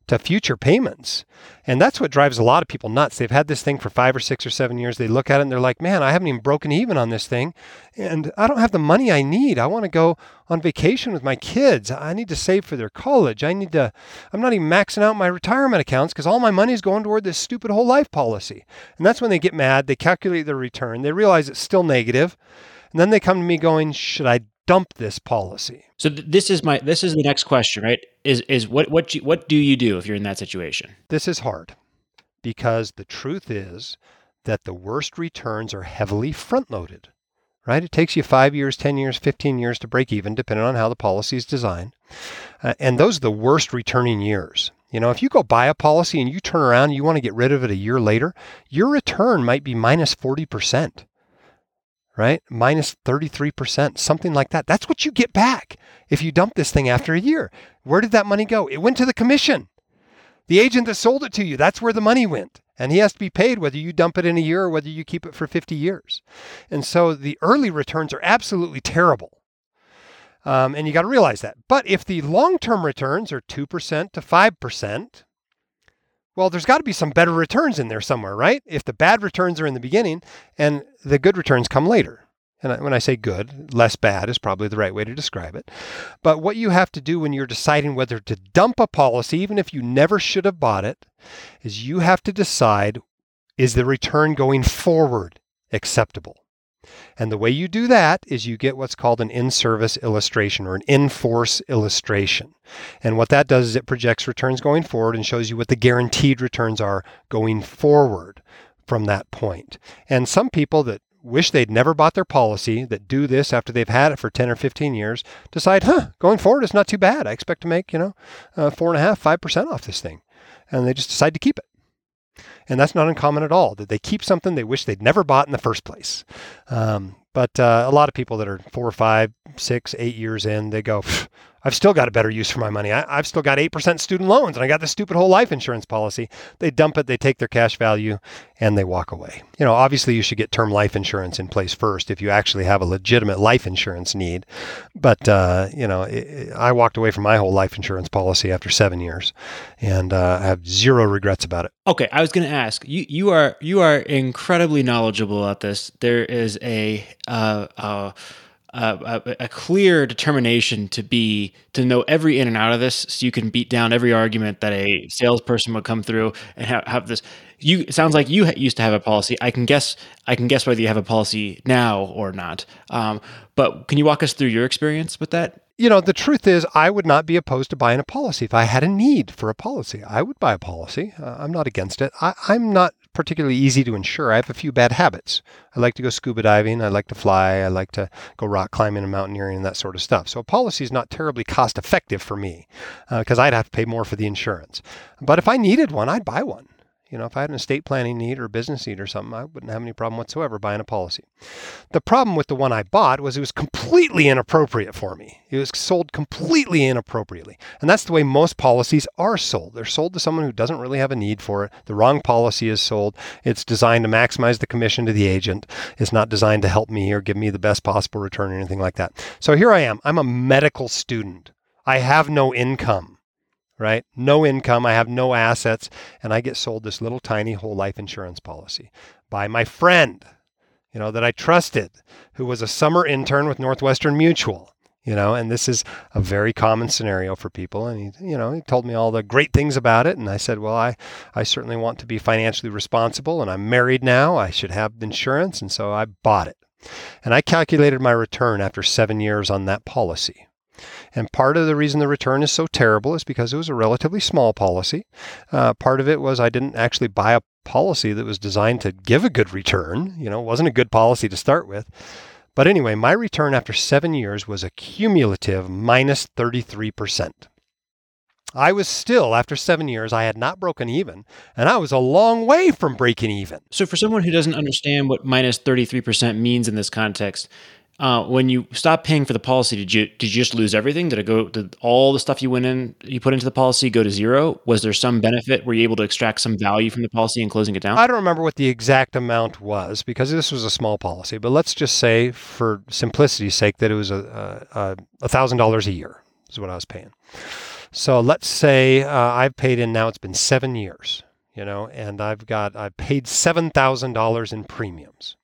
to future payments. And that's what drives a lot of people nuts. They've had this thing for five or six or seven years. They look at it and they're like, man, I haven't even broken even on this thing. And I don't have the money I need. I want to go on vacation with my kids. I need to save for their college. I need to, I'm not even maxing out my retirement accounts because all my money is going toward this stupid whole life policy. And that's when they get mad. They calculate their return. They realize it's still negative, And then they come to me going, should I dump this policy? So th- this is my this is the next question, right? Is is what what you, what do you do if you're in that situation? This is hard because the truth is that the worst returns are heavily front loaded. Right? It takes you 5 years, 10 years, 15 years to break even depending on how the policy is designed. Uh, and those are the worst returning years. You know, if you go buy a policy and you turn around and you want to get rid of it a year later, your return might be minus 40% right? Minus 33%, something like that. That's what you get back if you dump this thing after a year. Where did that money go? It went to the commission. The agent that sold it to you, that's where the money went. And he has to be paid whether you dump it in a year or whether you keep it for 50 years. And so the early returns are absolutely terrible. Um, and you got to realize that. But if the long term returns are 2% to 5%, well, there's got to be some better returns in there somewhere, right? If the bad returns are in the beginning and the good returns come later. And when I say good, less bad is probably the right way to describe it. But what you have to do when you're deciding whether to dump a policy, even if you never should have bought it, is you have to decide is the return going forward acceptable? And the way you do that is you get what's called an in service illustration or an in force illustration. And what that does is it projects returns going forward and shows you what the guaranteed returns are going forward from that point. And some people that wish they'd never bought their policy that do this after they've had it for 10 or 15 years decide, huh, going forward, it's not too bad. I expect to make, you know, uh, four and a half, five percent off this thing. And they just decide to keep it. And that's not uncommon at all, that they keep something they wish they'd never bought in the first place. Um, but uh, a lot of people that are four, five, six, eight years in, they go, I've still got a better use for my money. I, have still got 8% student loans and I got this stupid whole life insurance policy. They dump it, they take their cash value, and they walk away. You know, obviously, you should get term life insurance in place first if you actually have a legitimate life insurance need. But, uh, you know, it, I walked away from my whole life insurance policy after seven years and uh, I have zero regrets about it. Okay, I was going to ask you. You are you are incredibly knowledgeable about this. There is a uh, a, a, clear determination to be to know every in and out of this, so you can beat down every argument that a salesperson would come through and have, have this. You sounds like you used to have a policy. I can guess. I can guess whether you have a policy now or not. Um, but can you walk us through your experience with that? You know, the truth is, I would not be opposed to buying a policy if I had a need for a policy. I would buy a policy. Uh, I'm not against it. I, I'm not particularly easy to insure. I have a few bad habits. I like to go scuba diving. I like to fly. I like to go rock climbing and mountaineering and that sort of stuff. So a policy is not terribly cost effective for me because uh, I'd have to pay more for the insurance. But if I needed one, I'd buy one. You know, if I had an estate planning need or a business need or something, I wouldn't have any problem whatsoever buying a policy. The problem with the one I bought was it was completely inappropriate for me. It was sold completely inappropriately. And that's the way most policies are sold. They're sold to someone who doesn't really have a need for it. The wrong policy is sold. It's designed to maximize the commission to the agent. It's not designed to help me or give me the best possible return or anything like that. So here I am. I'm a medical student. I have no income right? No income, I have no assets, and I get sold this little tiny whole life insurance policy by my friend, you know, that I trusted, who was a summer intern with Northwestern Mutual. You know, and this is a very common scenario for people. And he, you know, he told me all the great things about it. And I said, well, I, I certainly want to be financially responsible and I'm married now. I should have insurance. And so I bought it. And I calculated my return after seven years on that policy. And part of the reason the return is so terrible is because it was a relatively small policy. Uh, part of it was I didn't actually buy a policy that was designed to give a good return. You know, it wasn't a good policy to start with. But anyway, my return after seven years was a cumulative minus 33%. I was still, after seven years, I had not broken even, and I was a long way from breaking even. So, for someone who doesn't understand what minus 33% means in this context, uh, when you stopped paying for the policy, did you did you just lose everything? Did it go? Did all the stuff you went in, you put into the policy, go to zero? Was there some benefit? Were you able to extract some value from the policy and closing it down? I don't remember what the exact amount was because this was a small policy. But let's just say, for simplicity's sake, that it was a a thousand dollars a year is what I was paying. So let's say uh, I've paid in now. It's been seven years, you know, and I've got I've paid seven thousand dollars in premiums.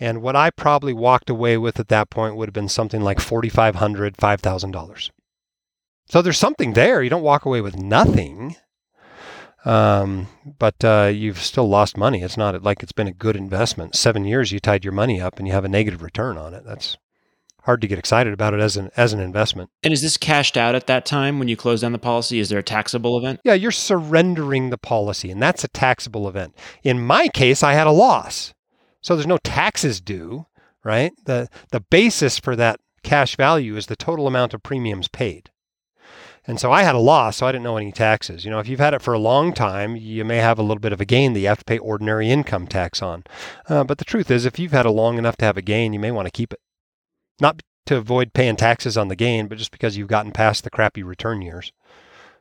And what I probably walked away with at that point would have been something like $4,500, $5,000. So there's something there. You don't walk away with nothing. Um, but uh, you've still lost money. It's not like it's been a good investment. Seven years you tied your money up and you have a negative return on it. That's hard to get excited about it as an as an investment. And is this cashed out at that time when you close down the policy? Is there a taxable event? Yeah, you're surrendering the policy, and that's a taxable event. In my case, I had a loss. So there's no taxes due, right? The the basis for that cash value is the total amount of premiums paid. And so I had a loss, so I didn't know any taxes. You know, if you've had it for a long time, you may have a little bit of a gain that you have to pay ordinary income tax on. Uh, but the truth is, if you've had it long enough to have a gain, you may want to keep it. Not to avoid paying taxes on the gain, but just because you've gotten past the crappy return years.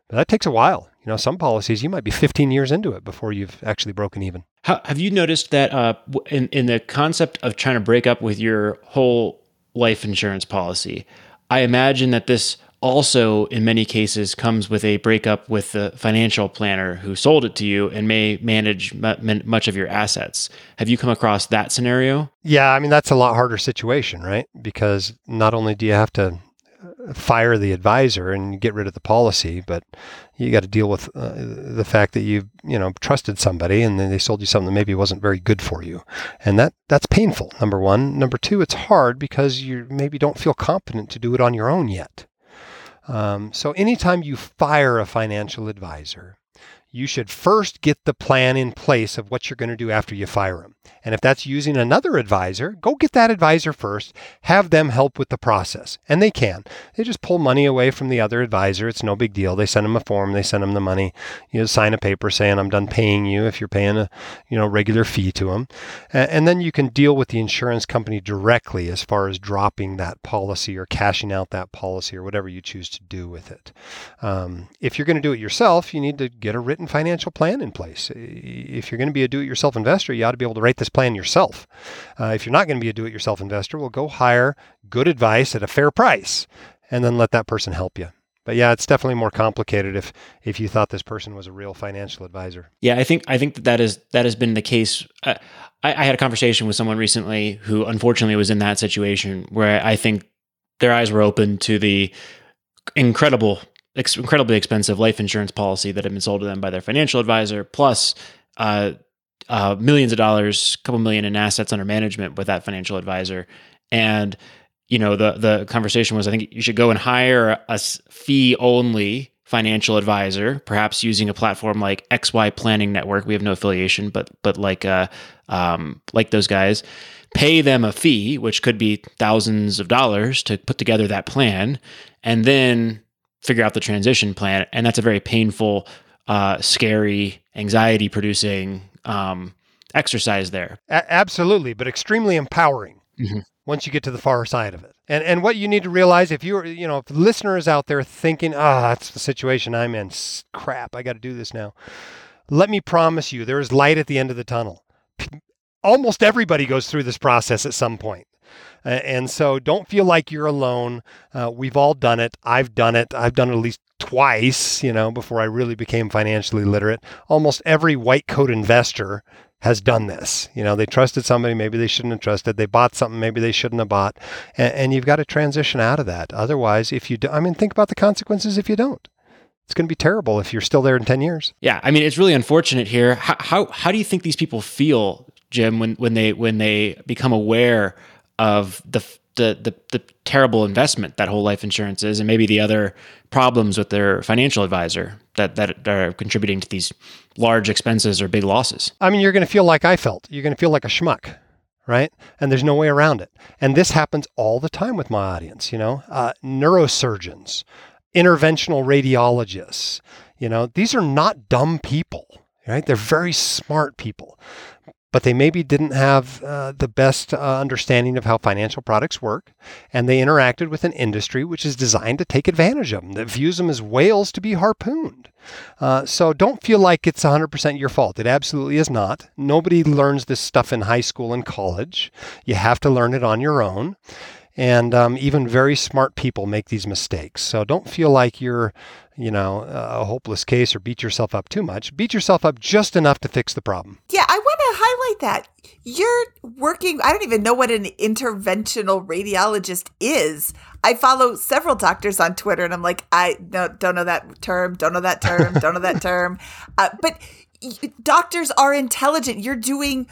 But that takes a while. You know, some policies you might be 15 years into it before you've actually broken even. How, have you noticed that uh, in in the concept of trying to break up with your whole life insurance policy? I imagine that this also, in many cases, comes with a breakup with the financial planner who sold it to you and may manage much of your assets. Have you come across that scenario? Yeah, I mean that's a lot harder situation, right? Because not only do you have to fire the advisor and get rid of the policy, but you got to deal with uh, the fact that you you know trusted somebody and then they sold you something that maybe wasn't very good for you, and that that's painful. Number one, number two, it's hard because you maybe don't feel competent to do it on your own yet. Um, so anytime you fire a financial advisor, you should first get the plan in place of what you're going to do after you fire them. And if that's using another advisor, go get that advisor first. Have them help with the process. And they can. They just pull money away from the other advisor. It's no big deal. They send them a form, they send them the money. You sign a paper saying, I'm done paying you if you're paying a you know regular fee to them. And then you can deal with the insurance company directly as far as dropping that policy or cashing out that policy or whatever you choose to do with it. Um, if you're going to do it yourself, you need to get a written financial plan in place. If you're going to be a do it yourself investor, you ought to be able to write this plan yourself. Uh, if you're not going to be a do it yourself investor, well, go hire good advice at a fair price and then let that person help you. But yeah, it's definitely more complicated if if you thought this person was a real financial advisor. Yeah, I think I think that that is that has been the case. I, I had a conversation with someone recently who unfortunately was in that situation where I think their eyes were open to the incredible, ex- incredibly expensive life insurance policy that had been sold to them by their financial advisor, plus uh, uh, millions of dollars, a couple million in assets under management with that financial advisor. And, you know, the, the conversation was, I think you should go and hire a fee only financial advisor, perhaps using a platform like XY Planning Network. We have no affiliation, but but like uh, um, like those guys, pay them a fee, which could be thousands of dollars to put together that plan, and then figure out the transition plan. And that's a very painful, uh, scary, anxiety producing um, exercise there. A- absolutely, but extremely empowering mm-hmm. once you get to the far side of it. And and what you need to realize if you're you know if listeners out there thinking ah oh, that's the situation I'm in crap I got to do this now. Let me promise you there is light at the end of the tunnel. Almost everybody goes through this process at some point. Uh, and so don't feel like you're alone. Uh, we've all done it. I've done it. I've done it at least twice, you know, before I really became financially literate. Almost every white coat investor has done this. You know, they trusted somebody, maybe they shouldn't have trusted. They bought something, maybe they shouldn't have bought. And, and you've got to transition out of that. Otherwise, if you do, I mean, think about the consequences if you don't. It's going to be terrible if you're still there in 10 years. Yeah. I mean, it's really unfortunate here. How, how, how do you think these people feel, Jim, when, when they, when they become aware of the, the, the, the terrible investment that whole life insurance is and maybe the other problems with their financial advisor that, that are contributing to these large expenses or big losses. I mean, you're going to feel like I felt. You're going to feel like a schmuck, right? And there's no way around it. And this happens all the time with my audience, you know, uh, neurosurgeons, interventional radiologists, you know, these are not dumb people, right? They're very smart people but they maybe didn't have uh, the best uh, understanding of how financial products work. And they interacted with an industry which is designed to take advantage of them, that views them as whales to be harpooned. Uh, so don't feel like it's 100% your fault. It absolutely is not. Nobody learns this stuff in high school and college. You have to learn it on your own. And um, even very smart people make these mistakes. So don't feel like you're, you know, a hopeless case or beat yourself up too much. Beat yourself up just enough to fix the problem. Yeah, I want to highlight that. You're working, I don't even know what an interventional radiologist is. I follow several doctors on Twitter and I'm like, I no, don't know that term, don't know that term, don't know that term. Uh, but doctors are intelligent. You're doing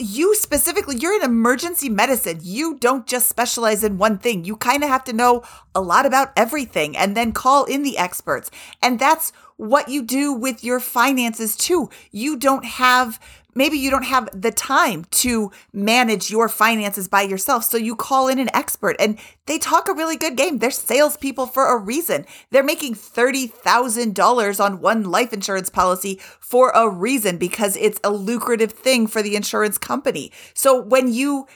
you specifically, you're in emergency medicine. You don't just specialize in one thing. You kind of have to know a lot about everything and then call in the experts. And that's what you do with your finances too. You don't have maybe you don't have the time to manage your finances by yourself. So you call in an expert and they talk a really good game. They're salespeople for a reason. They're making $30,000 on one life insurance policy for a reason because it's a lucrative thing for the insurance company. So when you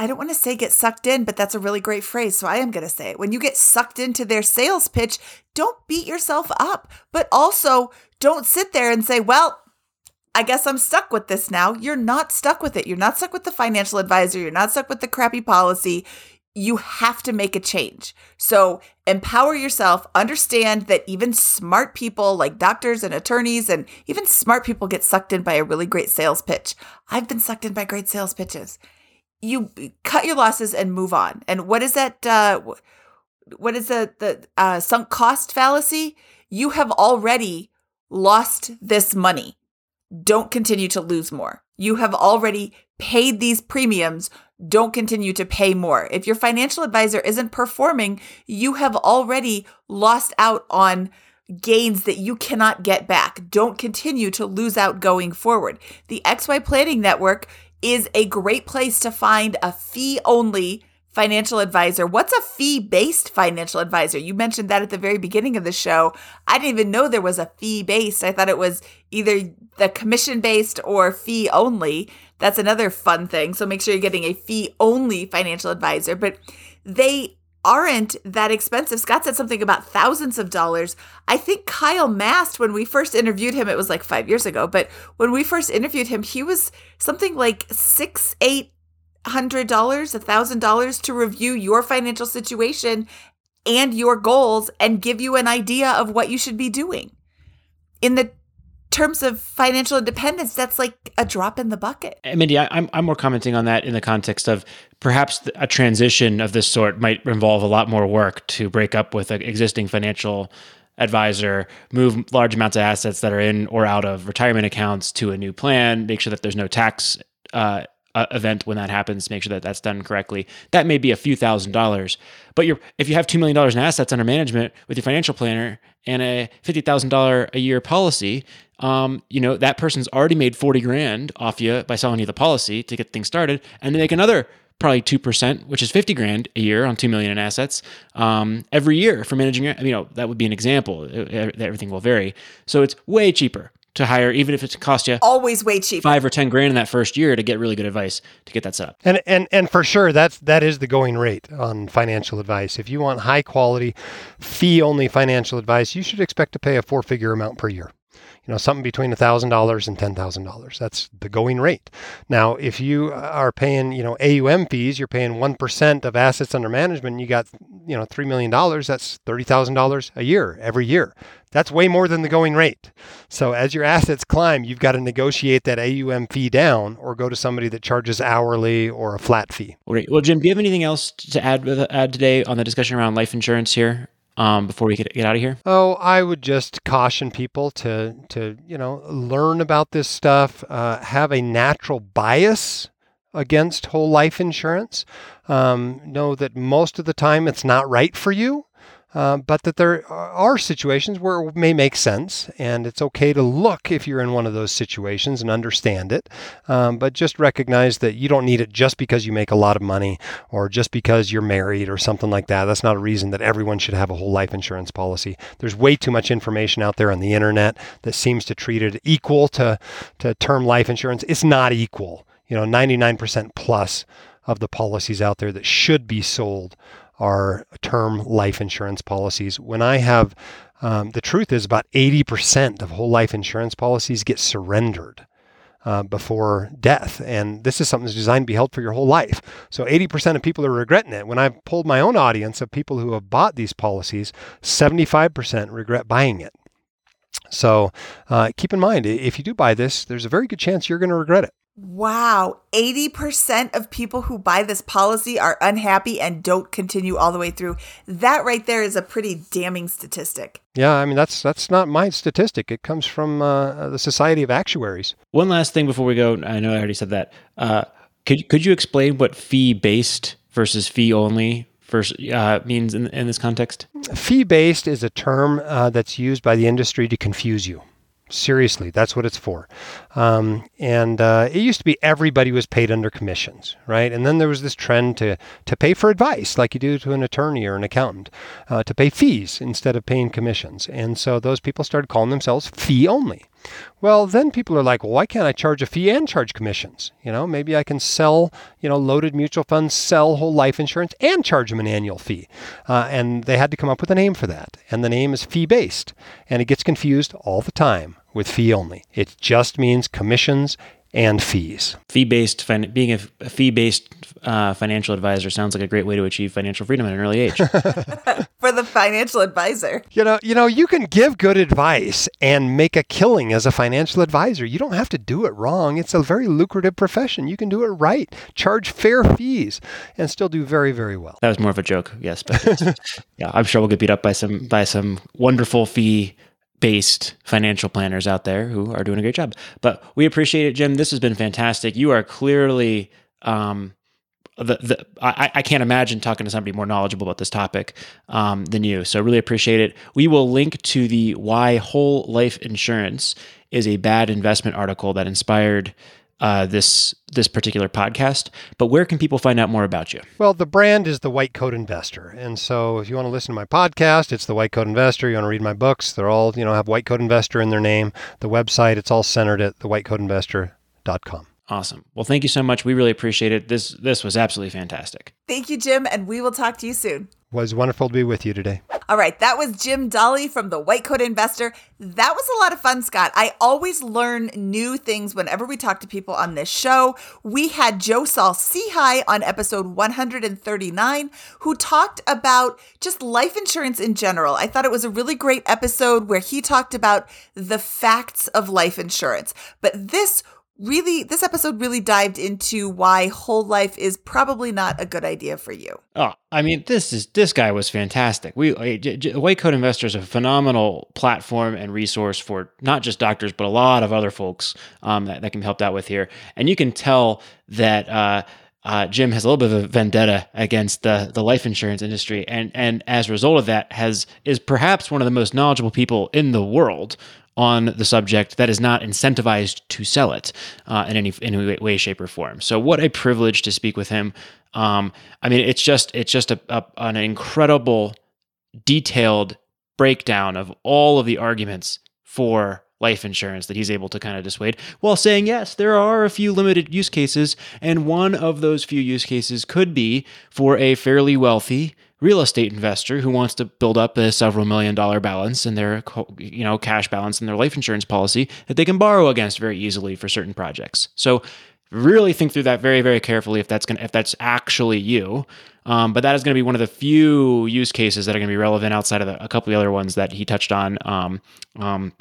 I don't want to say get sucked in, but that's a really great phrase. So I am going to say it. When you get sucked into their sales pitch, don't beat yourself up, but also don't sit there and say, well, I guess I'm stuck with this now. You're not stuck with it. You're not stuck with the financial advisor. You're not stuck with the crappy policy. You have to make a change. So empower yourself. Understand that even smart people like doctors and attorneys and even smart people get sucked in by a really great sales pitch. I've been sucked in by great sales pitches. You cut your losses and move on. And what is that? Uh, what is the the uh, sunk cost fallacy? You have already lost this money don't continue to lose more. You have already paid these premiums. Don't continue to pay more. If your financial advisor isn't performing, you have already lost out on gains that you cannot get back. Don't continue to lose out going forward. The XY Planning Network is a great place to find a fee only financial advisor. What's a fee based financial advisor? You mentioned that at the very beginning of the show. I didn't even know there was a fee based. I thought it was either the commission based or fee only. That's another fun thing. So make sure you're getting a fee only financial advisor, but they aren't that expensive. Scott said something about thousands of dollars. I think Kyle Mast, when we first interviewed him, it was like five years ago, but when we first interviewed him, he was something like six, eight, hundred dollars, a thousand dollars to review your financial situation and your goals and give you an idea of what you should be doing. In the terms of financial independence, that's like a drop in the bucket. Mindy, I, I'm I'm more commenting on that in the context of perhaps a transition of this sort might involve a lot more work to break up with an existing financial advisor, move large amounts of assets that are in or out of retirement accounts to a new plan, make sure that there's no tax uh, uh, event when that happens, make sure that that's done correctly. That may be a few thousand dollars, but you're if you have two million dollars in assets under management with your financial planner and a fifty thousand dollar a year policy, um, you know that person's already made forty grand off you by selling you the policy to get things started, and they make another probably 2%, which is 50 grand a year on 2 million in assets um, every year for managing you know, that would be an example. Everything will vary. So it's way cheaper to hire, even if it costs you always way cheaper, five or 10 grand in that first year to get really good advice to get that set up. And, and, and for sure, that's, that is the going rate on financial advice. If you want high quality, fee only financial advice, you should expect to pay a four figure amount per year you know, something between $1,000 and $10,000. That's the going rate. Now, if you are paying, you know, AUM fees, you're paying 1% of assets under management, you got, you know, $3 million, that's $30,000 a year, every year. That's way more than the going rate. So as your assets climb, you've got to negotiate that AUM fee down or go to somebody that charges hourly or a flat fee. Great. Well, Jim, do you have anything else to add, add today on the discussion around life insurance here? um, before we get, get out of here? Oh, I would just caution people to to you know learn about this stuff, uh, have a natural bias against whole life insurance. Um, know that most of the time it's not right for you. Uh, but that there are situations where it may make sense, and it's okay to look if you're in one of those situations and understand it. Um, but just recognize that you don't need it just because you make a lot of money or just because you're married or something like that. That's not a reason that everyone should have a whole life insurance policy. There's way too much information out there on the internet that seems to treat it equal to, to term life insurance. It's not equal. You know, 99% plus of the policies out there that should be sold are term life insurance policies. When I have, um, the truth is about 80% of whole life insurance policies get surrendered. Uh, before death. And this is something that's designed to be held for your whole life. So 80% of people are regretting it. When I've pulled my own audience of people who have bought these policies, 75% regret buying it. So uh, keep in mind, if you do buy this, there's a very good chance you're going to regret it. Wow, 80% of people who buy this policy are unhappy and don't continue all the way through. That right there is a pretty damning statistic. Yeah, I mean that's that's not my statistic. It comes from uh, the Society of Actuaries. One last thing before we go, I know I already said that. Uh, could could you explain what fee based versus fee only first uh, means in, in this context? Fee based is a term uh, that's used by the industry to confuse you. Seriously, that's what it's for. Um, and uh, it used to be everybody was paid under commissions, right? And then there was this trend to to pay for advice, like you do to an attorney or an accountant, uh, to pay fees instead of paying commissions. And so those people started calling themselves fee only. Well, then people are like, well, why can't I charge a fee and charge commissions? You know, maybe I can sell, you know, loaded mutual funds, sell whole life insurance, and charge them an annual fee. Uh, and they had to come up with a name for that. And the name is fee based. And it gets confused all the time with fee only. It just means commissions and fees. Fee based, fin- being a, a fee based uh, financial advisor sounds like a great way to achieve financial freedom at an early age. For the financial advisor, you know, you know, you can give good advice and make a killing as a financial advisor. You don't have to do it wrong. It's a very lucrative profession. You can do it right, charge fair fees, and still do very, very well. That was more of a joke, yes, but yeah, I'm sure we'll get beat up by some by some wonderful fee based financial planners out there who are doing a great job. But we appreciate it, Jim. This has been fantastic. You are clearly um, the, the I, I can't imagine talking to somebody more knowledgeable about this topic um, than you. So really appreciate it. We will link to the why whole life insurance is a bad investment article that inspired uh, this this particular podcast. But where can people find out more about you? Well, the brand is the White Coat Investor, and so if you want to listen to my podcast, it's the White Coat Investor. You want to read my books, they're all you know have White Coat Investor in their name. The website, it's all centered at the thewhitecoatinvestor.com. Awesome. Well, thank you so much. We really appreciate it. This this was absolutely fantastic. Thank you, Jim, and we will talk to you soon. Was wonderful to be with you today. All right, that was Jim Dahle from the White Coat Investor. That was a lot of fun, Scott. I always learn new things whenever we talk to people on this show. We had Joe Saul-Sehy on episode 139 who talked about just life insurance in general. I thought it was a really great episode where he talked about the facts of life insurance. But this really, this episode really dived into why whole life is probably not a good idea for you. Oh, I mean, this is this guy was fantastic. We J- White Coat Investor is a phenomenal platform and resource for not just doctors, but a lot of other folks um, that, that can be helped out with here. And you can tell that uh, uh, Jim has a little bit of a vendetta against the the life insurance industry, and and as a result of that, has is perhaps one of the most knowledgeable people in the world on the subject that is not incentivized to sell it uh, in any in any way, shape, or form. So, what a privilege to speak with him. Um, I mean, it's just it's just a, a, an incredible, detailed breakdown of all of the arguments for life insurance that he's able to kind of dissuade while saying yes there are a few limited use cases and one of those few use cases could be for a fairly wealthy real estate investor who wants to build up a several million dollar balance in their you know cash balance in their life insurance policy that they can borrow against very easily for certain projects. So really think through that very very carefully if that's going if that's actually you. Um, but that is going to be one of the few use cases that are going to be relevant outside of the, a couple of the other ones that he touched on um, um,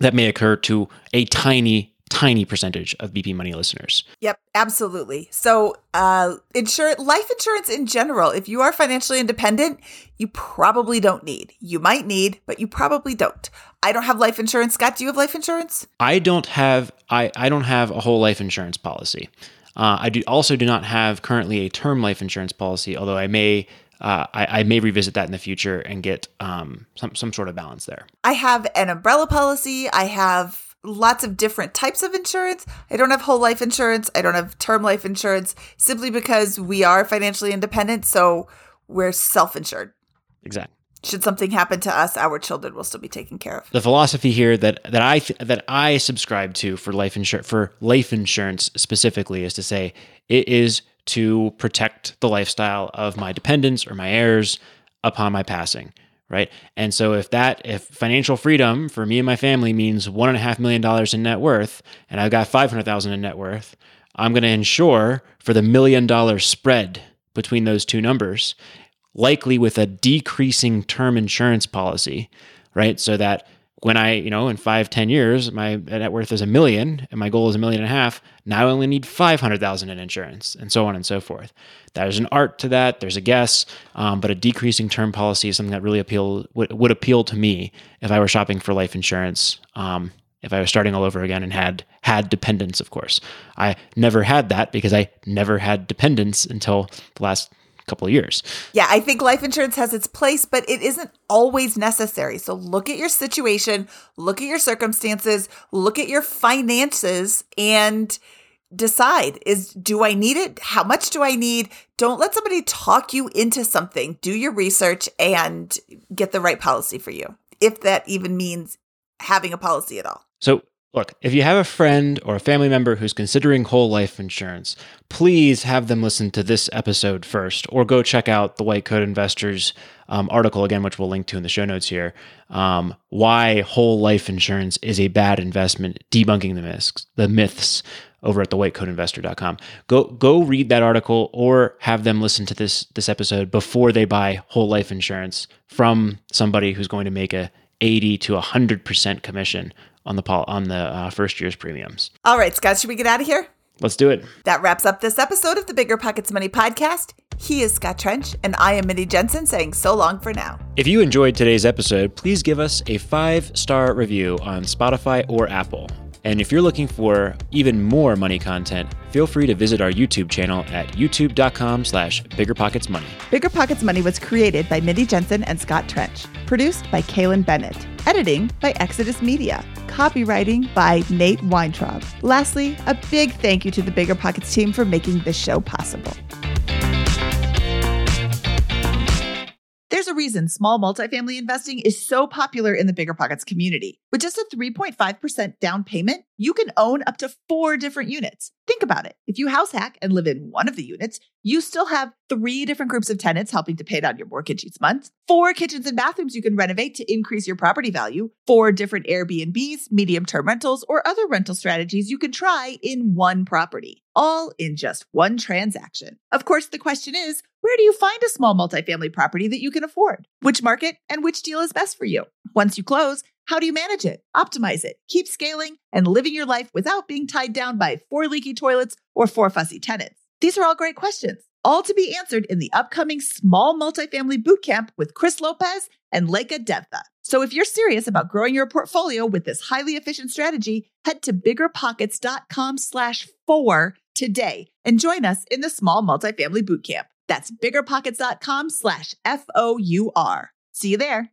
that may occur to a tiny tiny percentage of BP Money listeners. Yep, absolutely. So, uh, insure life insurance in general. If you are financially independent, you probably don't need. You might need, but you probably don't. I don't have life insurance. Scott, do you have life insurance? I don't have. I I don't have a whole life insurance policy. Uh, I do also do not have currently a term life insurance policy, although I may uh, I, I, may revisit that in the future and get um, some some sort of balance there. I have an umbrella policy. I have lots of different types of insurance. I don't have whole life insurance. I don't have term life insurance simply because we are financially independent. So we're self insured. Exactly. Should something happen to us, our children will still be taken care of. The philosophy here that that I th- that I subscribe to for life insurance for life insurance specifically is to say it is to protect the lifestyle of my dependents or my heirs upon my passing right? And so if that if financial freedom for me and my family means one and a half million dollars in net worth, and I've got five hundred thousand in net worth, I'm going to insure for the million dollar spread between those two numbers, likely with a decreasing term insurance policy, right? So that when I, you know, in five, ten years, my net worth is a million and my goal is a million and a half. Now I only need 500,000 in insurance and so on and so forth. There's an art to that. There's a guess, um, but a decreasing term policy is something that really appeal would, would appeal to me if I were shopping for life insurance. Um, if I was starting all over again and had had dependents, of course, I never had that because I never had dependents until the last couple of years. Yeah, I think life insurance has its place, but it isn't always necessary. So look at your situation, look at your circumstances, look at your finances, and decide is do I need it? How much do I need? Don't let somebody talk you into something. Do your research and get the right policy for you. If that even means having a policy at all. So Look, if you have a friend or a family member who's considering whole life insurance, please have them listen to this episode first, or go check out the White Coat Investors um, article again, which we'll link to in the show notes here. Um, why whole life insurance is a bad investment, debunking the myths, the myths over at thewhitecoatinvestor.com. Go go read that article, or have them listen to this this episode before they buy whole life insurance from somebody who's going to make a 80 to 100% commission on the on the uh, first year's premiums. All right, Scott, should we get out of here? Let's do it. That wraps up this episode of the Bigger Pockets Money podcast. He is Scott Trench, and I am Mindy Jensen saying so long for now. If you enjoyed today's episode, please give us a five star review on Spotify or Apple. And if you're looking for even more money content, feel free to visit our YouTube channel at youtube.com slash biggerpocketsmoney. Bigger Pockets Money was created by Mindy Jensen and Scott Trench. Produced by Kailyn Bennett. Editing by Exodus Media. Copywriting by Nate Weintraub. Lastly, a big thank you to the Bigger Pockets team for making this show possible. There's a reason small multifamily investing is so popular in the Bigger Pockets community. With just a 3.5% down payment, you can own up to four different units. Think about it. If you house hack and live in one of the units, you still have three different groups of tenants helping to pay down your mortgage each month, four kitchens and bathrooms you can renovate to increase your property value, four different Airbnbs, medium term rentals, or other rental strategies you can try in one property, all in just one transaction. Of course, the question is where do you find a small multifamily property that you can afford? Which market and which deal is best for you? Once you close, How do you manage it, optimize it, keep scaling, and living your life without being tied down by four leaky toilets or four fussy tenants? These are all great questions, all to be answered in the upcoming small multifamily bootcamp with Chris Lopez and Leka Devatha. So if you're serious about growing your portfolio with this highly efficient strategy, head to biggerpockets.com slash four today and join us in the small multifamily bootcamp. That's biggerpockets.com slash F-O-U-R. See you there.